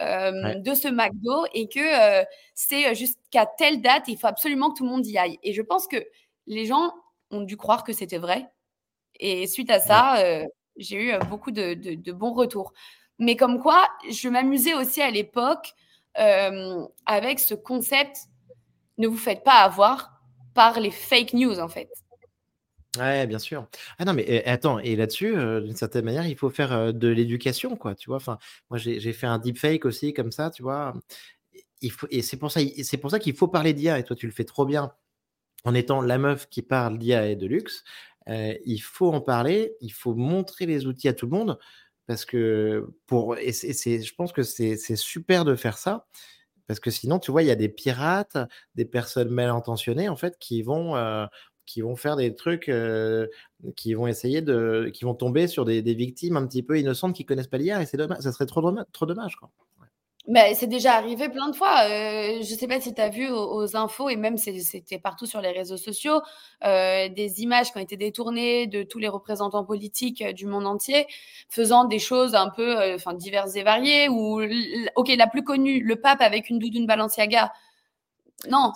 euh, de ce McDo et que c'est jusqu'à telle date, il faut absolument que tout le monde y aille. Et je pense que les gens ont dû croire que c'était vrai. Et suite à ça, j'ai eu beaucoup de, de bons retours. Mais comme quoi, je m'amusais aussi à l'époque euh, avec ce concept ne vous faites pas avoir par les fake news, en fait. Ouais, bien sûr. Ah non, mais attends, et là-dessus, euh, d'une certaine manière, il faut faire euh, de l'éducation, quoi, tu vois. Enfin, moi, j'ai fait un deepfake aussi, comme ça, tu vois. Il faut, et c'est pour ça, c'est pour ça qu'il faut parler d'IA, et toi, tu le fais trop bien en étant la meuf qui parle d'IA et de luxe. il faut en parler, il faut montrer les outils à tout le monde parce que pour et c'est, je pense que c'est, super de faire ça parce que sinon tu vois il y a des pirates, des personnes mal intentionnées en fait qui vont euh, qui vont faire des trucs qui vont essayer de qui vont tomber sur des, des, victimes un petit peu innocentes qui connaissent pas l'IA et c'est dommage, ça serait trop dommage, trop dommage quoi. Mais c'est déjà arrivé plein de fois. Euh, je ne sais pas si tu as vu aux, infos, et même c'était partout sur les réseaux sociaux, euh, des images qui ont été détournées de tous les représentants politiques euh, du monde entier, faisant des choses un peu enfin, diverses et variées. Ou, ok, la plus connue, le pape avec une doudoune Balenciaga. Non.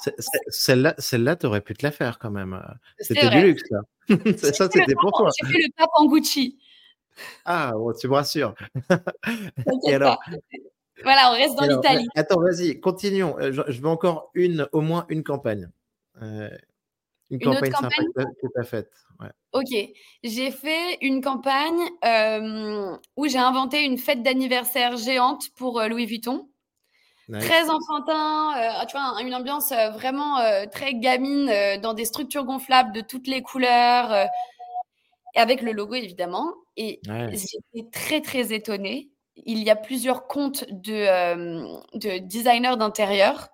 Celle-là, celle-là, tu aurais pu te la faire quand même. C'était du luxe, là. ça, c'était pour toi. J'ai fait le pape en Gucci. Ah, bon, tu me rassures. et alors, voilà, on reste dans l'Italie. Attends, vas-y, continuons. Euh, je, veux encore une, au moins une campagne. Euh, une, campagne, sympa que tu as faite. Ok, j'ai fait une campagne euh, où j'ai inventé une fête d'anniversaire géante pour Louis Vuitton. Très enfantin, tu vois, une ambiance vraiment très gamine dans des structures gonflables de toutes les couleurs, avec le logo évidemment. Et j'étais très très étonnée il y a plusieurs comptes de, euh, de designers d'intérieur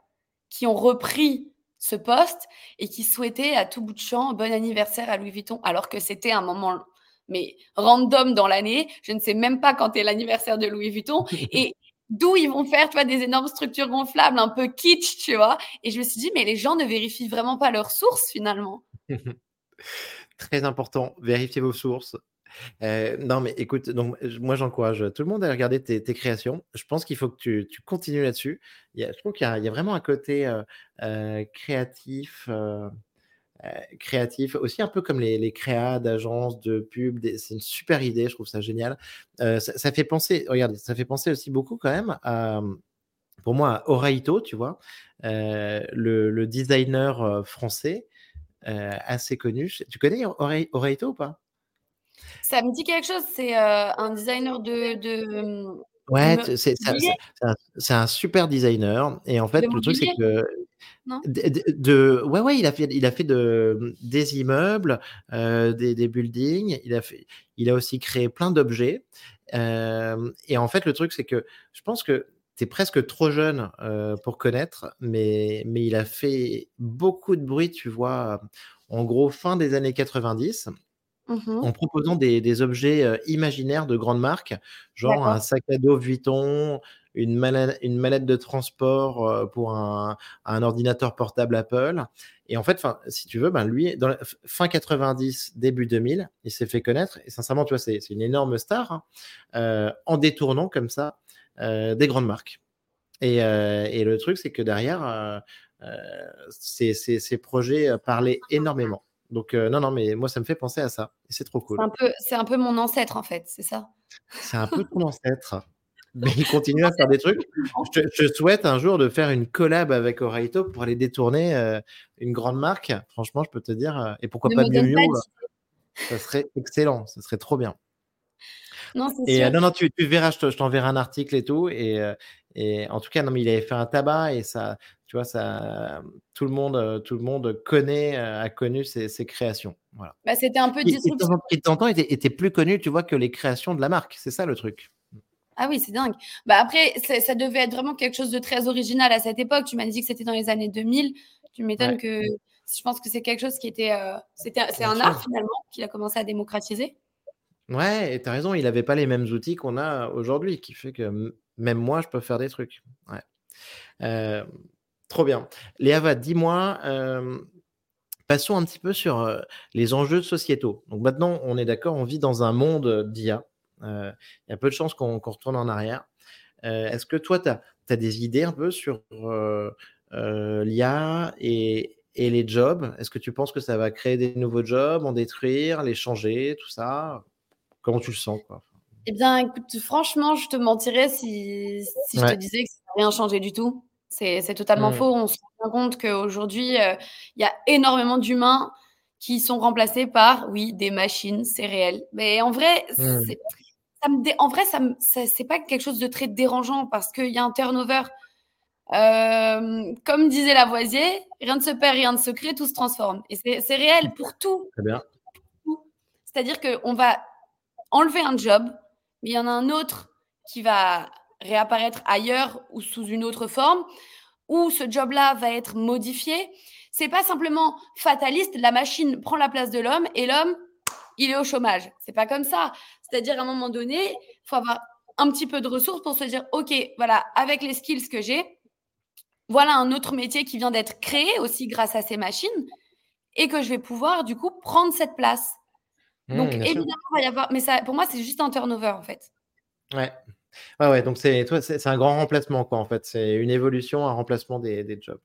qui ont repris ce poste et qui souhaitaient à tout bout de champ bon anniversaire à Louis Vuitton, alors que c'était un moment mais random dans l'année. Je ne sais même pas quand est l'anniversaire de Louis Vuitton et d'où ils vont faire, tu vois, des énormes structures gonflables, un peu kitsch, tu vois. Et je me suis dit, mais les gens ne vérifient vraiment pas leurs sources finalement. Très important, vérifiez vos sources. Euh, non, mais écoute, donc, moi j'encourage tout le monde à regarder tes, créations. Je pense qu'il faut que tu, continues là-dessus. je trouve qu'il y, a vraiment un côté euh, euh, créatif, créatif, aussi un peu comme les, créas d'agences, de pub. C'est une super idée, je trouve ça génial. Ça, fait penser, regarde, ça fait penser aussi beaucoup quand même à, pour moi, tu vois, le, designer français. assez connu. Tu connais Oraito ou pas? Ça me dit quelque chose, c'est euh, un designer de. de ouais, c'est un, un, super designer. Et en fait, le truc, c'est que. De, ouais, ouais, il a fait, il a fait de, des immeubles, euh, des, des, buildings. Il a, fait, il a aussi créé plein d'objets. Euh, et en fait, le truc, c'est que je pense que tu es presque trop jeune pour connaître, mais, mais il a fait beaucoup de bruit, tu vois, en gros, fin des années 90. Mmh en proposant des, objets imaginaires de grandes marques, genre un sac à dos Vuitton, une, mallette, de transport pour un, ordinateur portable Apple. Et en fait, si tu veux, ben lui, dans fin 90, début 2000, il s'est fait connaître. Et sincèrement, tu vois, c'est une énorme star hein, en détournant comme ça des grandes marques. Et, le truc, c'est que derrière, ces projets parlaient énormément. Donc, euh, non, non, mais moi, ça me fait penser à ça. Et c'est trop cool. C'est un, peu, mon ancêtre, en fait, c'est ça? C'est un peu ton ancêtre. Mais il continue à faire des trucs. Je, souhaite un jour de faire une collab avec Oraito pour aller détourner euh, une grande marque. Franchement, je peux te dire. Euh, et pourquoi pas Miu Ça serait excellent. Ça serait trop bien. Non, et sûr. non, non, tu, verras, je t'enverrai un article et tout. Et, et en tout cas, non, mais il avait fait un tabac et ça, tu vois, ça, tout le monde, tout le monde connaît, a connu ses, créations. Voilà. Bah, c'était un peu disruptif. Et t'entends, était, était plus connu, tu vois, que les créations de la marque. C'est ça le truc. Ah oui, c'est dingue. Bah après, ça devait être vraiment quelque chose de très original à cette époque. Tu m'as dit que c'était dans les années 2000. Tu m'étonnes que je pense que c'est quelque chose qui était, euh, c'était, c'est un art finalement qu'il a commencé à démocratiser. Ouais, et tu as raison, il n'avait pas les mêmes outils qu'on a aujourd'hui, qui fait que même moi, je peux faire des trucs. Euh, Trop bien. Léa, dis-moi, euh, passons un petit peu sur euh, les enjeux sociétaux. Donc maintenant, on est d'accord, on vit dans un monde d'IA. Il y a peu de chances qu'on retourne en arrière. Est-ce que toi, tu as, des idées un peu sur l'IA et, les jobs? Est-ce que tu penses que ça va créer des nouveaux jobs, en détruire, les changer, tout ça? Comment tu le sens quoi? Eh bien, écoute, franchement, je te mentirais si, je te disais que ça n'a rien changé du tout. C'est totalement mmh. faux. On se rend compte qu'aujourd'hui, euh, il y a énormément d'humains qui sont remplacés par, oui, des machines, c'est réel. Mais en vrai, mmh. ça me en vrai, ça, c'est pas quelque chose de très dérangeant parce qu'il y a un turnover. Euh, comme disait Lavoisier, rien ne se perd, rien ne se crée, tout se transforme. Et c'est réel pour tout. Très bien. C'est-à-dire qu'on va enlever un job, mais il y en a un autre qui va réapparaître ailleurs ou sous une autre forme, où ce job-là va être modifié. C'est pas simplement fataliste, la machine prend la place de l'homme et l'homme, il est au chômage. C'est pas comme ça. C'est-à-dire, à un moment donné, il faut avoir un petit peu de ressources pour se dire, OK, voilà, avec les skills que j'ai, voilà un autre métier qui vient d'être créé aussi grâce à ces machines et que je vais pouvoir, du coup, prendre cette place. Mmh, Donc, évidemment, il va y avoir, mais ça, pour moi, c'est juste un turnover, en fait. Ouais, Ouais, ouais, donc c'est c'est un grand remplacement, quoi, en fait. C'est une évolution, un remplacement des, des jobs.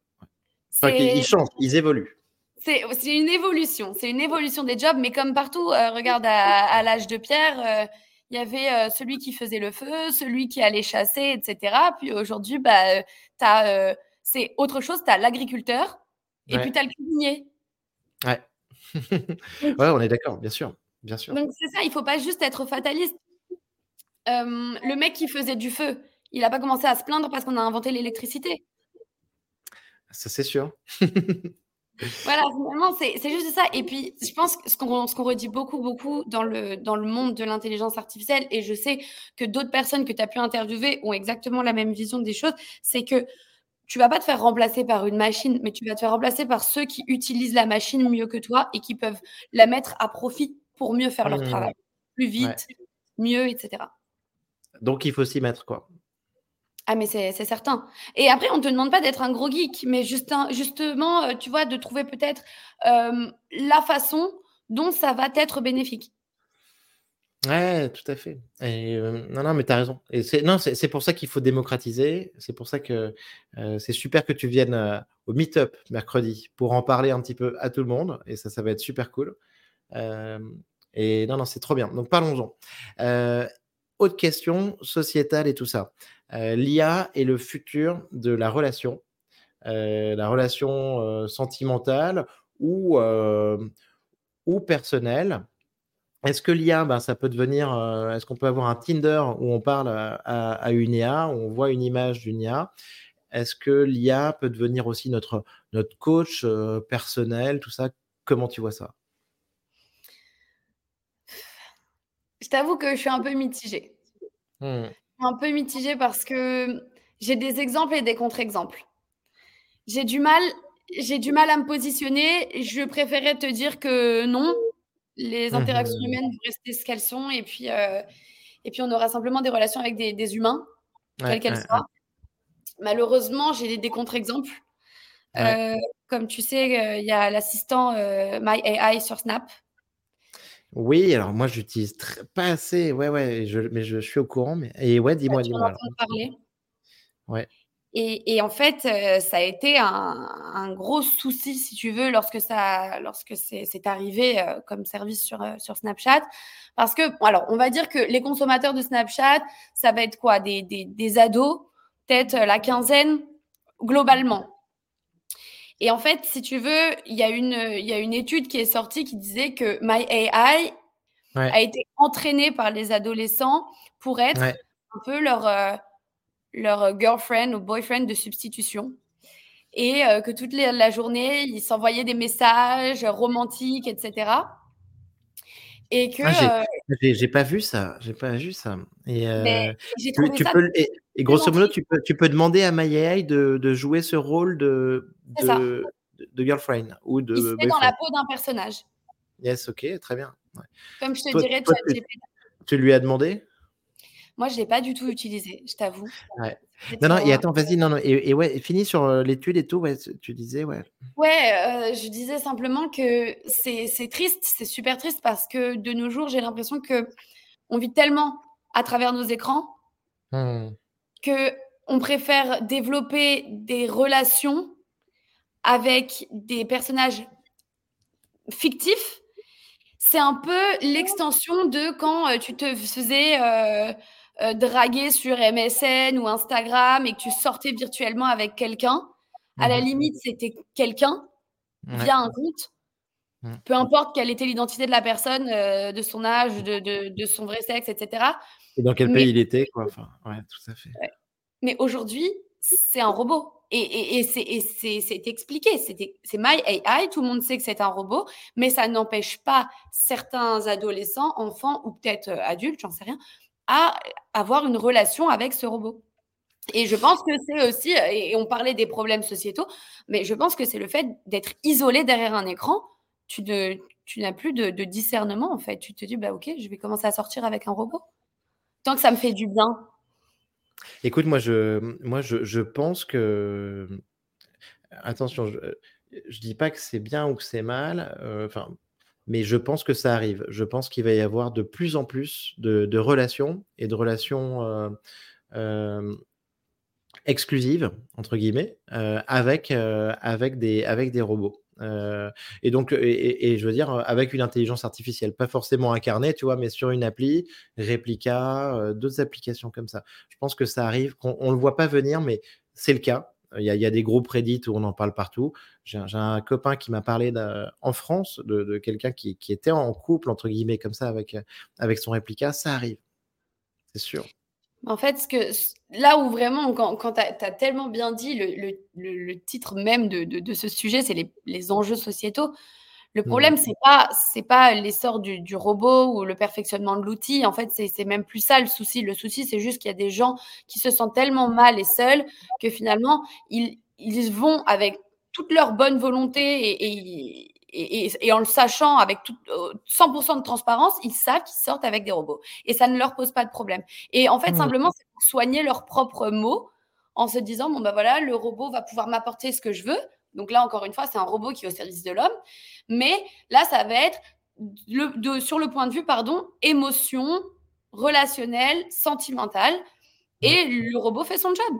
Enfin, ils, changent, ils évoluent. C'est une évolution, c'est une évolution des jobs, mais comme partout, euh, regarde à, l'âge de Pierre, euh, il y avait euh, celui qui faisait le feu, celui qui allait chasser, etc. Puis aujourd'hui, bah, c'est autre chose, tu as l'agriculteur et puis tu as le cuisinier. Ouais. ouais, on est d'accord, bien sûr. Bien sûr. Donc c'est ça, il faut pas juste être fataliste. Euh, le mec qui faisait du feu, il n'a pas commencé à se plaindre parce qu'on a inventé l'électricité. Ça, c'est sûr. voilà, finalement, c'est juste ça. Et puis, je pense que ce qu'on redit beaucoup, beaucoup dans le, dans le monde de l'intelligence artificielle, et je sais que d'autres personnes que tu as pu interviewer ont exactement la même vision des choses, c'est que tu vas pas te faire remplacer par une machine, mais tu vas te faire remplacer par ceux qui utilisent la machine mieux que toi et qui peuvent la mettre à profit pour mieux faire leur mmh. travail, plus vite, mieux, etc. Donc, il faut s'y mettre, quoi. Ah, mais c'est certain. Et après, on ne te demande pas d'être un gros geek, mais juste justement, euh, tu vois, de trouver peut-être la façon dont ça va être bénéfique. Ouais, tout à fait. Et, non, non, mais tu as raison. Et c'est, non, c'est, pour ça qu'il faut démocratiser. C'est pour ça que c'est super que tu viennes au meet-up mercredi pour en parler un petit peu à tout le monde. Et ça, ça va être super cool. Et non, non, c'est trop bien. Donc parlons-en. autre question sociétale et tout ça. L'IA est le futur de la relation, la relation sentimentale ou, ou personnelle. Est-ce que l'IA, ben, ça peut devenir, euh, est-ce qu'on peut avoir un Tinder où on parle à, une IA, où on voit une image d'une IA Est-ce que l'IA peut devenir aussi notre, notre coach euh, personnel, tout ça? Comment tu vois ça? Je t'avoue que je suis un peu mitigée. Mmh. Un peu mitigée parce que j'ai des exemples et des contre-exemples. J'ai du mal, j'ai du mal à me positionner. Je préférais te dire que non, les mmh interactions humaines vont rester ce qu'elles sont et puis, euh, et puis on aura simplement des relations avec des, humains, quelles qu'elles soient. Malheureusement, j'ai des, contre-exemples. Euh, comme tu sais, euh, il y a l'assistant MyAI sur Snap. Oui, alors moi, j'utilise pas assez. Ouais, ouais, je, mais je, suis au courant. Mais... Et ouais, dis-moi, dis-moi. parler. Ouais. Et, en fait, euh, ça a été un, gros souci, si tu veux, lorsque ça, lorsque c'est arrivé euh, comme service sur, euh, sur Snapchat. Parce que, alors, on va dire que les consommateurs de Snapchat, ça va être quoi? Des, des, ados, peut-être la quinzaine, globalement. Et en fait, si tu veux, il y, a une, y a une étude qui est sortie qui disait que MyAI a été entraîné par les adolescents pour être un peu leur leur girlfriend ou boyfriend de substitution. Et euh, que toute la journée, ils s'envoyaient des messages romantiques, etc. Et que. Ah, j'ai pas vu ça. J'ai pas vu ça. Et, euh, tu, peux, et, grosso modo, tu peux, tu peux demander à MyAI de, de jouer ce rôle de, de, de, girlfriend ou de. Il dans la peau d'un personnage. Yes, ok, très bien. Comme je te dirais, tu, tu lui as demandé? Moi, je ne l'ai pas du tout utilisé, je t'avoue. Non, non, et attends, vas-y, non, non, et, ouais, finis sur euh, l'étude et tout, ouais, tu disais, ouais. Ouais, euh, je disais simplement que c'est triste, c'est super triste parce que de nos jours, j'ai l'impression que on vit tellement à travers nos écrans mmh. que on préfère développer des relations avec des personnages fictifs. C'est un peu l'extension de quand euh, tu te faisais euh, draguer sur MSN ou Instagram et que tu sortais virtuellement avec quelqu'un, à la mmh limite, c'était quelqu'un via un compte. Mmh. Peu importe quelle était l'identité de la personne, euh, de son âge, de, son vrai sexe, etc. Et dans quel pays il était, quoi. Enfin, ouais, tout à fait. Mais aujourd'hui, c'est un robot. Et, c'est expliqué. C'est My AI, tout le monde sait que c'est un robot, mais ça n'empêche pas certains adolescents, enfants ou peut-être euh, adultes, j'en sais rien, à avoir une relation avec ce robot. Et je pense que c'est aussi, et on parlait des problèmes sociétaux, mais je pense que c'est le fait d'être isolé derrière un écran. Tu, tu n'as plus de, discernement, en fait. Tu te dis, bah, ok, je vais commencer à sortir avec un robot. Tant que ça me fait du bien. Écoute, moi, je, moi, je, pense que. Attention, je ne dis pas que c'est bien ou que c'est mal. Euh, mais je pense que ça arrive. Je pense qu'il va y avoir de plus en plus de, relations et de relations euh, euh, exclusives, entre guillemets, euh, avec des robots. Et donc, et, je veux dire, avec une intelligence artificielle, pas forcément incarnée, tu vois, mais sur une appli, réplica, d'autres applications comme ça. Je pense que ça arrive, qu'on ne le voit pas venir, mais c'est le cas. Il y, a, des groupes Reddit où on en parle partout. J'ai un copain qui m'a parlé en France de, quelqu'un qui, était en couple, entre guillemets, comme ça, avec, avec son réplica. Ça arrive, c'est sûr. En fait, ce que, là où vraiment, quand, tu as, tellement bien dit le, titre même de, ce sujet, c'est les, les, enjeux sociétaux. Le problème, c'est pas c'est pas l'essor du, du, robot ou le perfectionnement de l'outil. En fait, c'est même plus ça le souci. Le souci, c'est juste qu'il y a des gens qui se sentent tellement mal et seuls que finalement, ils, ils vont avec toute leur bonne volonté et, et, et, et en le sachant avec tout, 100% de transparence, ils savent qu'ils sortent avec des robots. Et ça ne leur pose pas de problème. Et en fait, mmh. simplement, c'est pour soigner leurs propres mots en se disant, bon, ben voilà, le robot va pouvoir m'apporter ce que je veux. Donc là, encore une fois, c'est un robot qui est au service de l'homme. Mais là, ça va être le, sur le point de vue, pardon, émotion, relationnel, sentimental. Et le robot fait son job.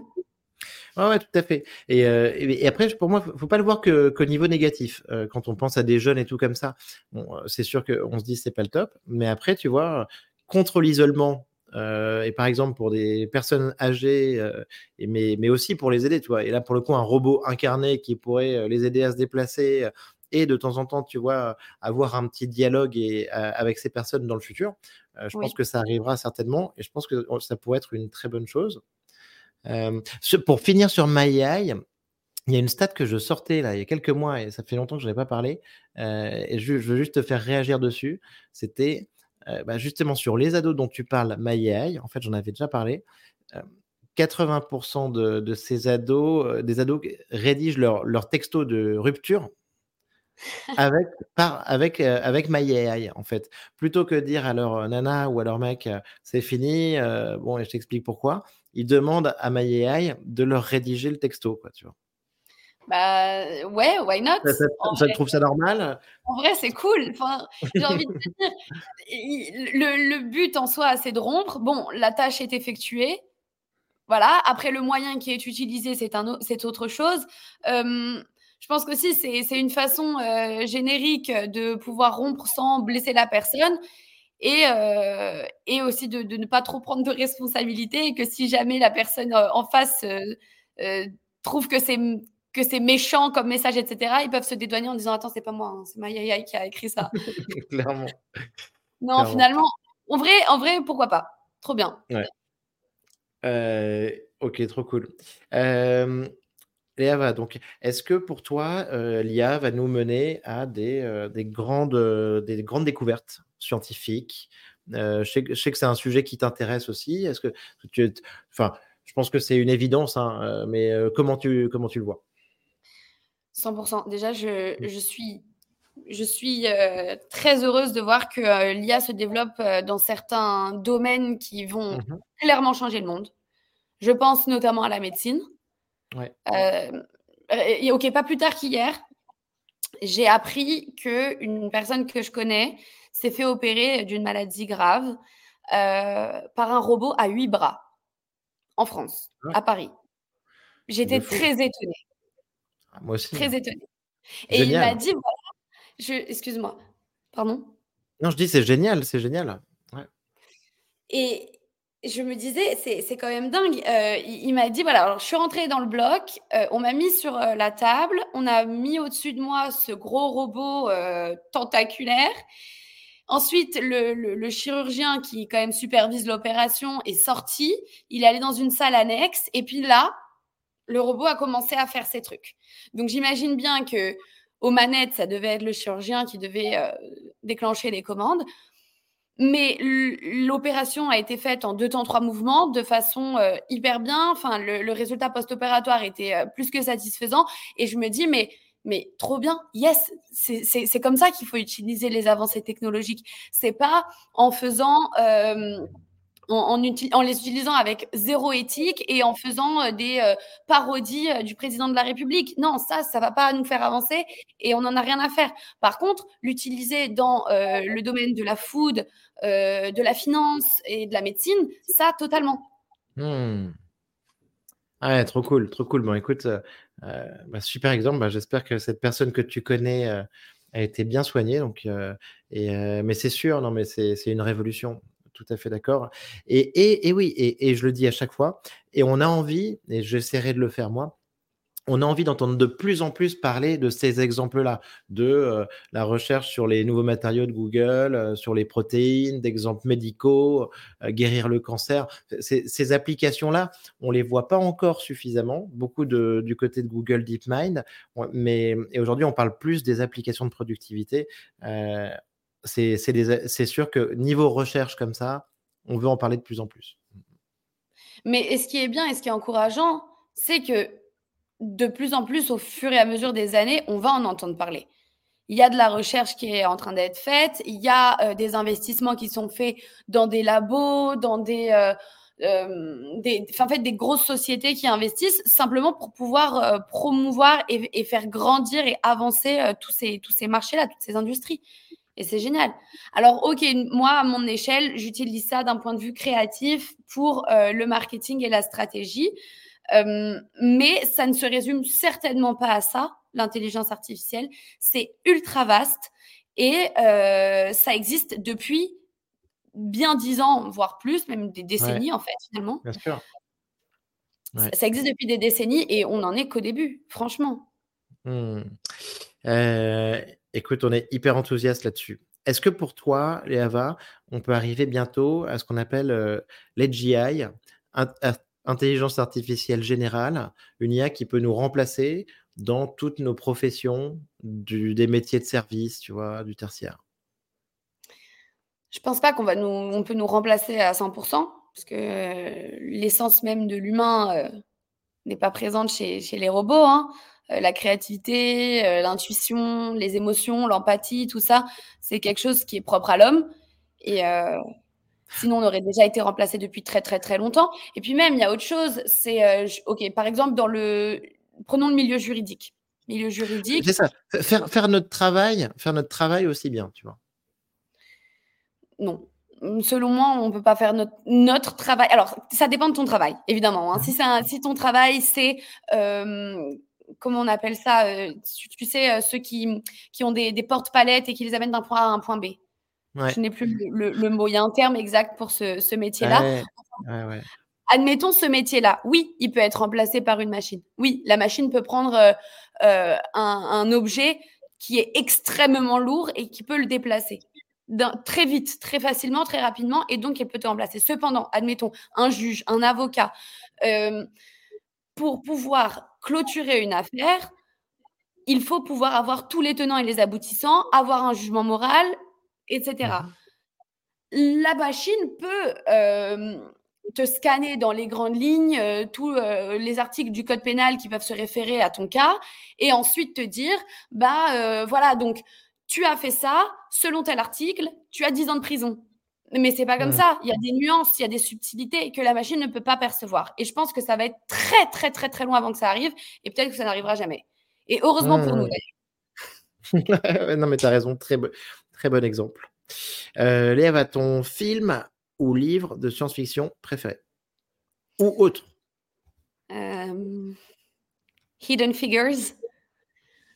Oui, ouais, tout à fait. Euh, et, après, pour moi, faut pas le voir que qu'au niveau négatif. Euh, quand on pense à des jeunes et tout comme ça, bon, euh, c'est sûr qu'on se dit c'est pas le top. Mais après, tu vois, contre l'isolement, et par exemple pour des personnes âgées, et mais, mais aussi pour les aider, tu vois. Et là, pour le coup, un robot incarné qui pourrait les aider à se déplacer et de temps en temps, tu vois, avoir un petit dialogue et, avec ces personnes dans le futur. je pense que ça arrivera certainement et je pense que ça pourrait être une très bonne chose. Euh, pour finir sur MyAI, il y a une stat que je sortais là il y a quelques mois et ça fait longtemps que je n'avais pas parlé. Euh, et je, veux juste te faire réagir dessus. C'était euh, bah, justement sur les ados dont tu parles, MyAI. En fait, j'en avais déjà parlé. 80% de, ces ados, des ados rédigent leur, leur texto de rupture avec, par, avec, avec MyAI, en fait. Plutôt que dire à leur nana ou à leur mec, c'est fini, bon, et je t'explique pourquoi, ils demandent à MyAI de leur rédiger le texto, quoi, tu vois. Bah ouais, why not? Ça, ça, trouve ça normal? En vrai, c'est cool. Enfin, j'ai envie de te dire, le, le, but en soi, c'est de rompre. Bon, la tâche est effectuée. Voilà. Après, le moyen qui est utilisé, c'est un, c'est autre chose. je pense que si c'est une façon générique de pouvoir rompre sans blesser la personne et, euh, et aussi de, de, ne pas trop prendre de responsabilité et que si jamais la personne euh, en face euh, euh, trouve que c'est que c'est méchant comme message, etc., ils peuvent se dédouaner en disant Attends, c'est pas moi, hein, c'est Maya qui a écrit ça. Clairement. Non, finalement, en vrai, en vrai, pourquoi pas? Trop bien. Ouais. Euh, ok, trop cool. Euh, Léa, donc, est-ce que pour toi, l'IA va nous mener à des, des, grandes, des grandes découvertes? Scientifique. Euh, je, sais, que c'est un sujet qui t'intéresse aussi. Est-ce que tu, enfin, je pense que c'est une évidence, hein, euh, mais euh, comment tu comment tu le vois? 100%. Déjà, je, mmh. je suis je suis très heureuse de voir que l'IA se développe dans certains domaines qui vont mmh clairement changer le monde. Je pense notamment à la médecine. Ouais. et ok, pas plus tard qu'hier, j'ai appris qu'une personne que je connais s'est fait opérer d'une maladie grave euh, par un robot à huit bras en France, ah. à Paris. J'étais très étonnée. Ah, moi aussi. Très étonnée. Et il m'a dit, voilà, je... excuse-moi, pardon? Non, je dis c'est génial, c'est génial. Et je me disais, c'est quand même dingue. Euh, il, m'a dit, voilà, alors je suis rentrée dans le bloc, euh, on m'a mis sur la table, on a mis au-dessus de moi ce gros robot tentaculaire. Ensuite, le, chirurgien qui quand même supervise l'opération est sorti. Il est allé dans une salle annexe. Et puis là, le robot a commencé à faire ses trucs. Donc j'imagine bien que aux manettes, ça devait être le chirurgien qui devait euh, déclencher les commandes. Mais l'opération a été faite en deux temps, trois mouvements, de façon euh, hyper bien. Enfin, le, résultat post-opératoire était euh, plus que satisfaisant. Et je me dis, mais mais trop bien, yes, c'est comme ça qu'il faut utiliser les avancées technologiques. C'est pas en faisant, euh, en, les utilisant avec zéro éthique et en faisant euh, des euh, parodies du président de la République. Non, ça, ça va pas nous faire avancer et on n'en a rien à faire. Par contre, l'utiliser dans le domaine de la food, de la finance et de la médecine, ça, totalement. Hmm. Ah trop cool, trop cool. Bon, écoute, euh, bah, super exemple. Bah, j'espère que cette personne que tu connais euh, a été bien soignée. Donc, euh, et, mais c'est sûr, non, mais c'est une révolution. Tout à fait d'accord. Et, et, et, oui, et, et, je le dis à chaque fois, et on a envie, et j'essaierai de le faire moi, on a envie d'entendre de plus en plus parler de ces exemples-là, de euh, la recherche sur les nouveaux matériaux de Google, euh, sur les protéines, d'exemples médicaux, euh, guérir le cancer. Ces, applications-là, on les voit pas encore suffisamment, beaucoup du côté de Google DeepMind, mais et aujourd'hui, on parle plus des applications de productivité. c'est sûr que niveau recherche comme ça, on veut en parler de plus en plus. Mais ce qui est bien et ce qui est encourageant, c'est que de plus en plus, au fur et à mesure des années, on va en entendre parler. Il y a de la recherche qui est en train d'être faite, il y a euh, des investissements qui sont faits dans des labos, dans des, euh, des, en fait, des grosses sociétés qui investissent simplement pour pouvoir promouvoir et, faire grandir et avancer tous ces, tous ces marchés-là, toutes ces industries. Et c'est génial. Alors, OK, moi, à mon échelle, j'utilise ça d'un point de vue créatif pour le marketing et la stratégie. Mais ça ne se résume certainement pas à ça, l'intelligence artificielle. C'est ultra vaste et ça existe depuis bien dix ans, voire plus, même des décennies en fait, finalement. Bien sûr. Ça, existe depuis des décennies et on n'en est qu'au début, franchement. Mmh. Euh, écoute, on est hyper enthousiaste là-dessus. Est-ce que pour toi, Léava, on peut arriver bientôt à ce qu'on appelle euh, l'AGI, intelligence artificielle générale, une IA qui peut nous remplacer dans toutes nos professions des métiers de service, tu vois, du tertiaire je pense pas qu'on va nous, on peut nous remplacer à 100%, parce que euh, l'essence même de l'humain euh, n'est pas présente chez, chez les robots. Hein. Euh, la créativité, l'intuition, les émotions, l'empathie, tout ça, c'est quelque chose qui est propre à l'homme. Et sinon, on aurait déjà été remplacé depuis très très très longtemps. Et puis même, il y a autre chose. C'est ok, par exemple dans le, prenons le milieu juridique. Milieu juridique. C'est ça. Faire, faire notre travail, faire notre travail aussi bien, tu vois non. Selon moi, on ne peut pas faire notre, travail. Alors, ça dépend de ton travail, évidemment. Hein. Si, si, ton travail, c'est, euh, comment on appelle ça euh, tu, sais, euh, ceux qui, qui ont des, portes-palettes et qui les amènent d'un point A à un point B. Je n'ai plus le, mot. Il y a un terme exact pour ce, métier-là. Admettons ce métier-là. Oui, il peut être remplacé par une machine. Oui, la machine peut prendre un objet qui est extrêmement lourd et qui peut le déplacer très vite, très facilement, très rapidement, et donc elle peut te remplacer. Cependant, admettons, un juge, un avocat, euh, pour pouvoir clôturer une affaire, il faut pouvoir avoir tous les tenants et les aboutissants, avoir un jugement moral, etc. Mmh La machine peut euh, te scanner dans les grandes lignes euh, tous les articles du code pénal qui peuvent se référer à ton cas, et ensuite te dire, bah voilà, donc tu as fait ça, selon tel article, tu as 10 ans de prison. Mais c'est pas comme ça. Il y a des nuances, il y a des subtilités que la machine ne peut pas percevoir. Et je pense que ça va être très, très, très, très loin avant que ça arrive. Et peut-être que ça n'arrivera jamais. Et heureusement pour nous, non, mais tu as raison. Très, très bon exemple. Euh, Léa, va ton film ou livre de science-fiction préféré? Ou autre? Euh, Hidden Figures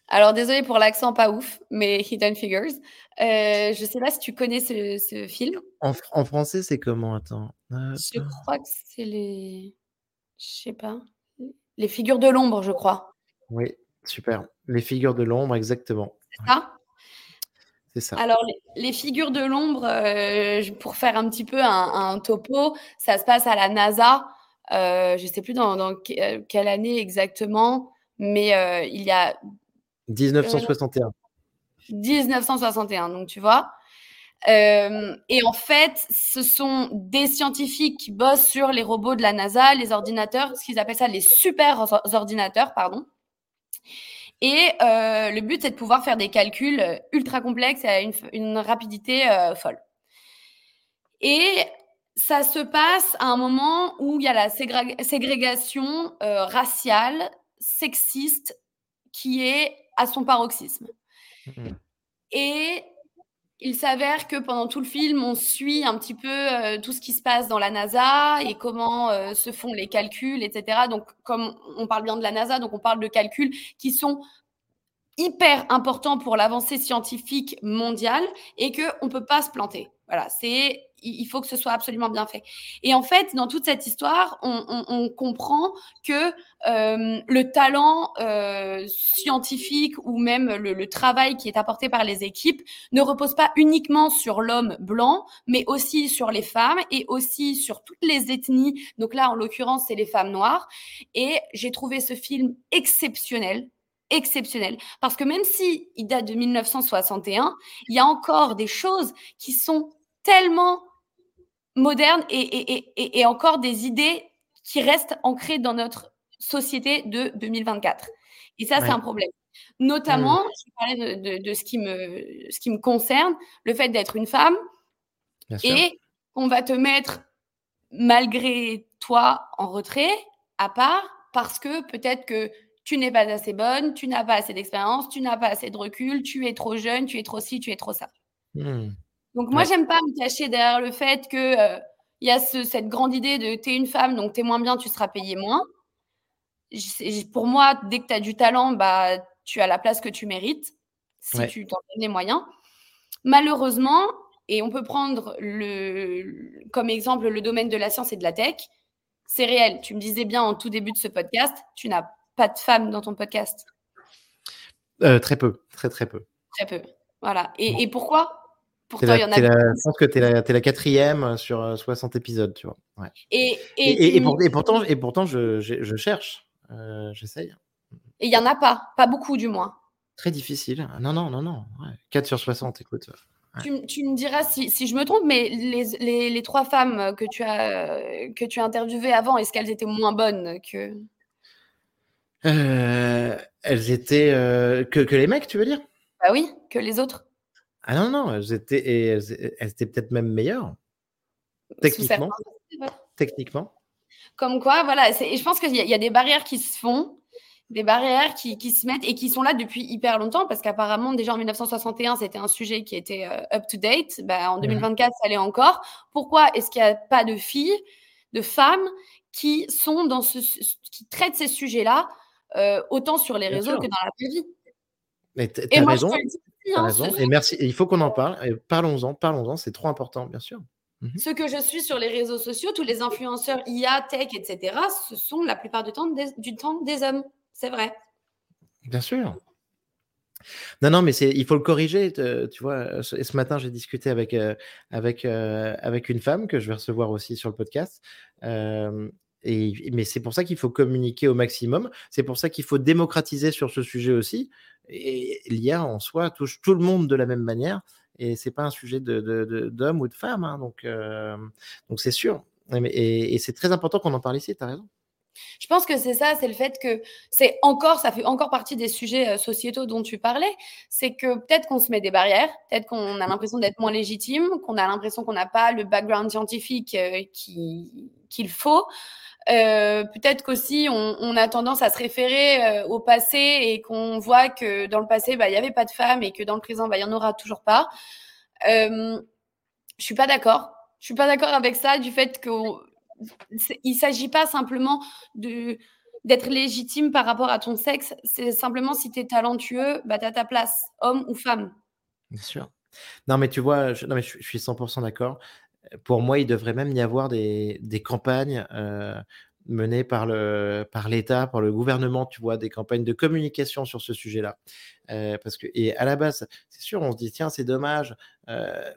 alors, désolé pour l'accent pas ouf, mais Hidden Figures. Euh, je sais pas si tu connais ce, film. En, français, c'est comment? Attends. je crois que c'est les. Je sais pas. Les figures de l'ombre, je crois. Oui, super. Les figures de l'ombre, exactement. C'est ça? c'est ça. Alors, les, figures de l'ombre, euh, pour faire un petit peu un, topo, ça se passe à la NASA. Euh, je ne sais plus dans, dans, quelle année exactement, mais il y a 1961. 1961, donc tu vois. Euh, et en fait, ce sont des scientifiques qui bossent sur les robots de la NASA, les ordinateurs, ce qu'ils appellent ça les super ordinateurs, pardon. Et euh, le but, c'est de pouvoir faire des calculs ultra complexes à une, rapidité euh, folle. Et ça se passe à un moment où il y a la ségrégation raciale, sexiste, qui est à son paroxysme. Mmh. Et il s'avère que pendant tout le film, on suit un petit peu euh, tout ce qui se passe dans la NASA et comment euh, se font les calculs, etc. Donc, comme on parle bien de la NASA, donc on parle de calculs qui sont hyper importants pour l'avancée scientifique mondiale et qu'on ne peut pas se planter. Voilà, c'est il faut que ce soit absolument bien fait. Et en fait, dans toute cette histoire, on, comprend que euh, le talent euh, scientifique ou même le, travail qui est apporté par les équipes ne repose pas uniquement sur l'homme blanc, mais aussi sur les femmes et aussi sur toutes les ethnies. Donc là, en l'occurrence, c'est les femmes noires. Et j'ai trouvé ce film exceptionnel exceptionnel parce que même si il date de 1961, il y a encore des choses qui sont tellement moderne et, encore des idées qui restent ancrées dans notre société de 2024. Et ça, c'est un problème. Notamment, je parlais de, ce, qui me, ce qui me concerne, le fait d'être une femme et on va te mettre malgré toi en retrait, à part, parce que peut-être que tu n'es pas assez bonne, tu n'as pas assez d'expérience, tu n'as pas assez de recul, tu es trop jeune, tu es trop ci, tu es trop ça. Mmh. Donc moi, j'aime pas me cacher derrière le fait que euh, il y a cette grande idée de tu es une femme, donc tu es moins bien, tu seras payé moins. Pour moi, dès que tu as du talent, bah, tu as la place que tu mérites, si tu t'en donnes les moyens. Malheureusement, et on peut prendre le, comme exemple le domaine de la science et de la tech, c'est réel. Tu me disais bien en tout début de ce podcast, tu n'as pas de femmes dans ton podcast euh, Très peu, très très peu. Très peu. Voilà. Et, pourquoi? Pourtant, il y en a. je pense que tu es, la quatrième sur 60 euh, épisodes, tu vois. Et, et, pourtant, et pourtant je, cherche, euh, j'essaye. Et il n'y en a pas, pas beaucoup du moins. Très difficile. Non, non, non, non. 4 sur 60, écoute. Tu, me diras si, je me trompe, mais les, les, trois femmes que tu as, que tu as interviewées avant, est-ce qu'elles étaient moins bonnes que. Euh, elles étaient. Euh, que, que, les mecs, tu veux dire? Bah oui, que les autres. Ah non, non, elles étaient, elles, étaient peut-être même meilleures. Techniquement. Techniquement. Comme quoi, voilà. Et je pense qu'il y, y, a des barrières qui se font des barrières qui, se mettent et qui sont là depuis hyper longtemps parce qu'apparemment déjà en 1961 c'était un sujet qui était euh, up to date. Bah, en 2024 ça l'est encore. Pourquoi est-ce qu'il n'y a pas de filles, de femmes qui sont dans ce, qui traitent ces sujets-là euh, autant sur les réseaux que dans la vraie vie? Mais as, raison. Hein, raison. Et merci. il faut qu'on en parle. Parlons-en, parlons-en. C'est trop important, bien sûr. Mhm. Ce que je suis sur les réseaux sociaux, tous les influenceurs IA, tech, etc., ce sont la plupart du temps du temps des hommes. C'est vrai. Bien sûr. Non, non, mais il faut le corriger. Tu vois, et ce matin, j'ai discuté avec, euh, avec, euh, avec une femme que je vais recevoir aussi sur le podcast. Euh, et, mais c'est pour ça qu'il faut communiquer au maximum. C'est pour ça qu'il faut démocratiser sur ce sujet aussi. Et l'IA en soi touche tout le monde de la même manière. Et c'est pas un sujet de, d'homme ou de femme. Hein. donc, donc c'est sûr. Et, et c'est très important qu'on en parle ici. Tu as raison. Je pense que c'est ça, c'est le fait que c'est encore, ça fait encore partie des sujets euh, sociétaux dont tu parlais. C'est que peut-être qu'on se met des barrières, peut-être qu'on a l'impression d'être moins légitime, qu'on a l'impression qu'on n'a pas le background scientifique euh, qu'il faut. Euh, peut-être qu'aussi on, a tendance à se référer au passé et qu'on voit que dans le passé, bah, il n'y avait pas de femmes et que dans le présent, bah, il n'y en aura toujours pas. Euh, je suis pas d'accord. Je suis pas d'accord avec ça, du fait que il ne s'agit pas simplement d'être légitime par rapport à ton sexe. C'est simplement si tu es talentueux, bah, tu as ta place, homme ou femme. Bien sûr. Non, mais tu vois, je, non, mais je, suis 100% d'accord. Pour moi, il devrait même y avoir des, campagnes euh, menées par l'État, par le gouvernement, tu vois, des campagnes de communication sur ce sujet-là. Euh, parce que et à la base, c'est sûr, on se dit tiens, c'est dommage. Euh,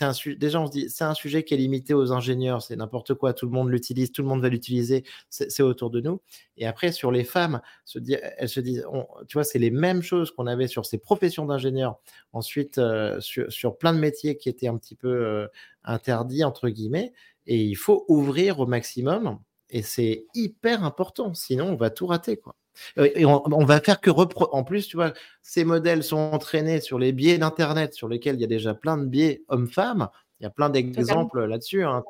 un déjà on se dit c'est un sujet qui est limité aux ingénieurs, c'est n'importe quoi, tout le monde l'utilise, tout le monde va l'utiliser, c'est autour de nous. Et après sur les femmes, se elles se disent, tu vois, c'est les mêmes choses qu'on avait sur ces professions d'ingénieurs. Ensuite euh, sur, plein de métiers qui étaient un petit peu euh, interdits entre guillemets, et il faut ouvrir au maximum. Et c'est hyper important, sinon on va tout rater quoi. Et on, va faire que En plus, tu vois, ces modèles sont entraînés sur les biais d'Internet, sur lesquels il y a déjà plein de biais hommes-femmes. Il y a plein d'exemples là-dessus, hein,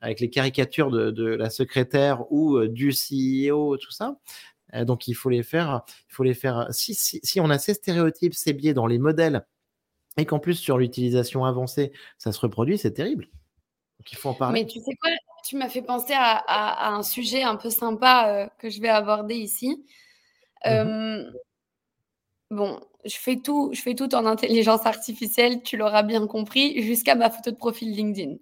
avec les caricatures de, la secrétaire ou euh, du CEO, tout ça. Euh, donc, il faut les faire. Il faut les faire. Si, si, on a ces stéréotypes, ces biais dans les modèles, et qu'en plus sur l'utilisation avancée, ça se reproduit, c'est terrible. Donc, il faut en parler. Mais tu sais quoi Tu m'as fait penser à, un sujet un peu sympa euh, que je vais aborder ici. Mmh bon, je fais tout, je fais tout en intelligence artificielle, tu l'auras bien compris, jusqu'à ma photo de profil LinkedIn.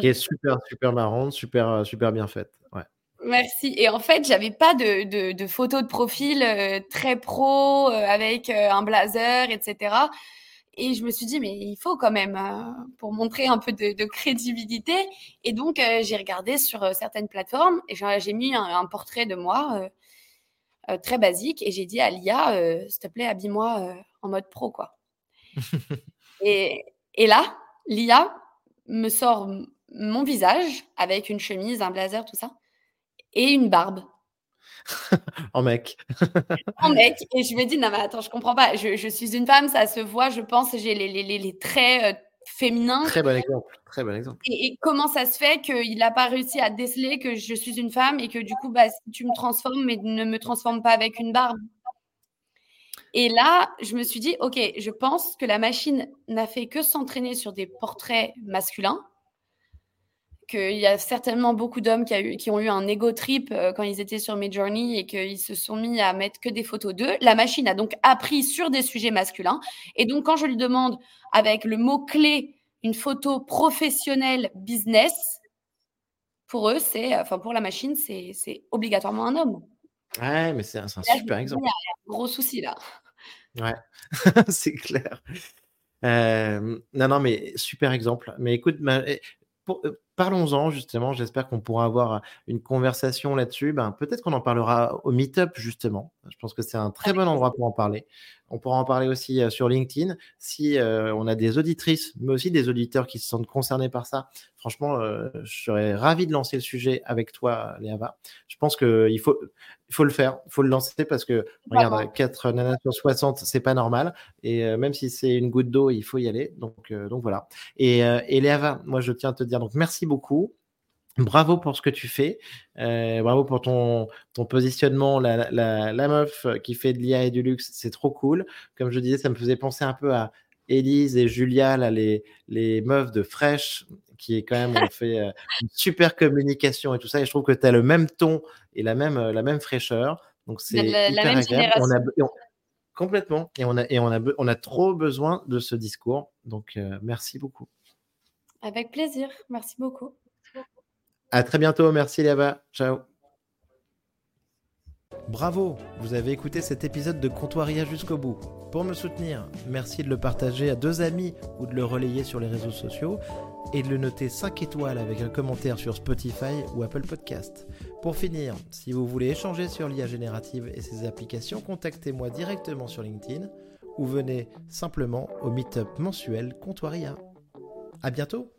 Qui est, super, super marrante, super, super bien faite. Ouais. Merci. Et en fait, j'avais pas de, de, photo de profil très pro avec un blazer, etc. Et je me suis dit, mais il faut quand même, pour montrer un peu de, crédibilité. Et donc, j'ai regardé sur certaines plateformes et j'ai mis un, portrait de moi euh, très basique. Et j'ai dit à l'IA, euh, s'il te plaît, habille-moi euh, en mode pro, quoi. et, et là, l'IA me sort mon visage avec une chemise, un blazer, tout ça, et une barbe. en mec. en mec. Et je me dis, non, mais attends, je comprends pas. Je, je, suis une femme, ça se voit, je pense, j'ai les, les, les, traits féminin. Très bon exemple. Très bon exemple. Et, comment ça se fait qu'il n'a pas réussi à déceler que je suis une femme et que du coup, bah, si tu me transformes, mais ne me transforme pas avec une barbe? Et là, je me suis dit, OK, je pense que la machine n'a fait que s'entraîner sur des portraits masculins qu'il y a certainement beaucoup d'hommes qui, qui, ont eu un ego trip euh, quand ils étaient sur Midjourney et qu'ils se sont mis à mettre que des photos d'eux. La machine a donc appris sur des sujets masculins. Et donc, quand je lui demande avec le mot-clé une photo professionnelle business, pour eux, c'est, enfin, pour la machine, c'est obligatoirement un homme. Ouais, mais c'est un, super exemple. Il y a un gros souci là. Ouais, c'est clair. Euh, non, non, mais super exemple. Mais écoute, euh, parlons-en justement. J'espère qu'on pourra avoir une conversation là-dessus. Ben, peut-être qu'on en parlera au Meetup justement. Je pense que c'est un très bon endroit pour en parler. On pourra en parler aussi euh, sur LinkedIn. Si euh, on a des auditrices, mais aussi des auditeurs qui se sentent concernés par ça, franchement, euh, je serais ravi de lancer le sujet avec toi, Léava. Je pense qu'il faut, il faut le faire, il faut le lancer parce que, regarde, 4 nanas sur 60, c'est pas normal. Et même si c'est une goutte d'eau, il faut y aller. Donc, donc voilà. Et, et Léava, moi, je tiens à te dire donc merci beaucoup. Bravo pour ce que tu fais. Euh, bravo pour ton, ton positionnement. La, la, la, meuf qui fait de l'IA et du luxe, c'est trop cool. Comme je disais, ça me faisait penser un peu à Elise et Julia, là, les, les meufs de Fresh, qui est quand même, ont fait euh, une super communication et tout ça. Et je trouve que tu as le même ton et la même, la même fraîcheur. Donc c'est la, la, même complètement. Et on a, et on a, on a trop besoin de ce discours. Donc euh, merci beaucoup. Avec plaisir. Merci beaucoup. À très bientôt. Merci Léa. Ciao. Bravo, vous avez écouté cet épisode de Comptoiria jusqu'au bout. Pour me soutenir, merci de le partager à deux amis ou de le relayer sur les réseaux sociaux et de le noter 5 étoiles avec un commentaire sur Spotify ou Apple Podcast. Pour finir, si vous voulez échanger sur l'IA générative et ses applications, contactez-moi directement sur LinkedIn ou venez simplement au meetup mensuel Comptoiria. À bientôt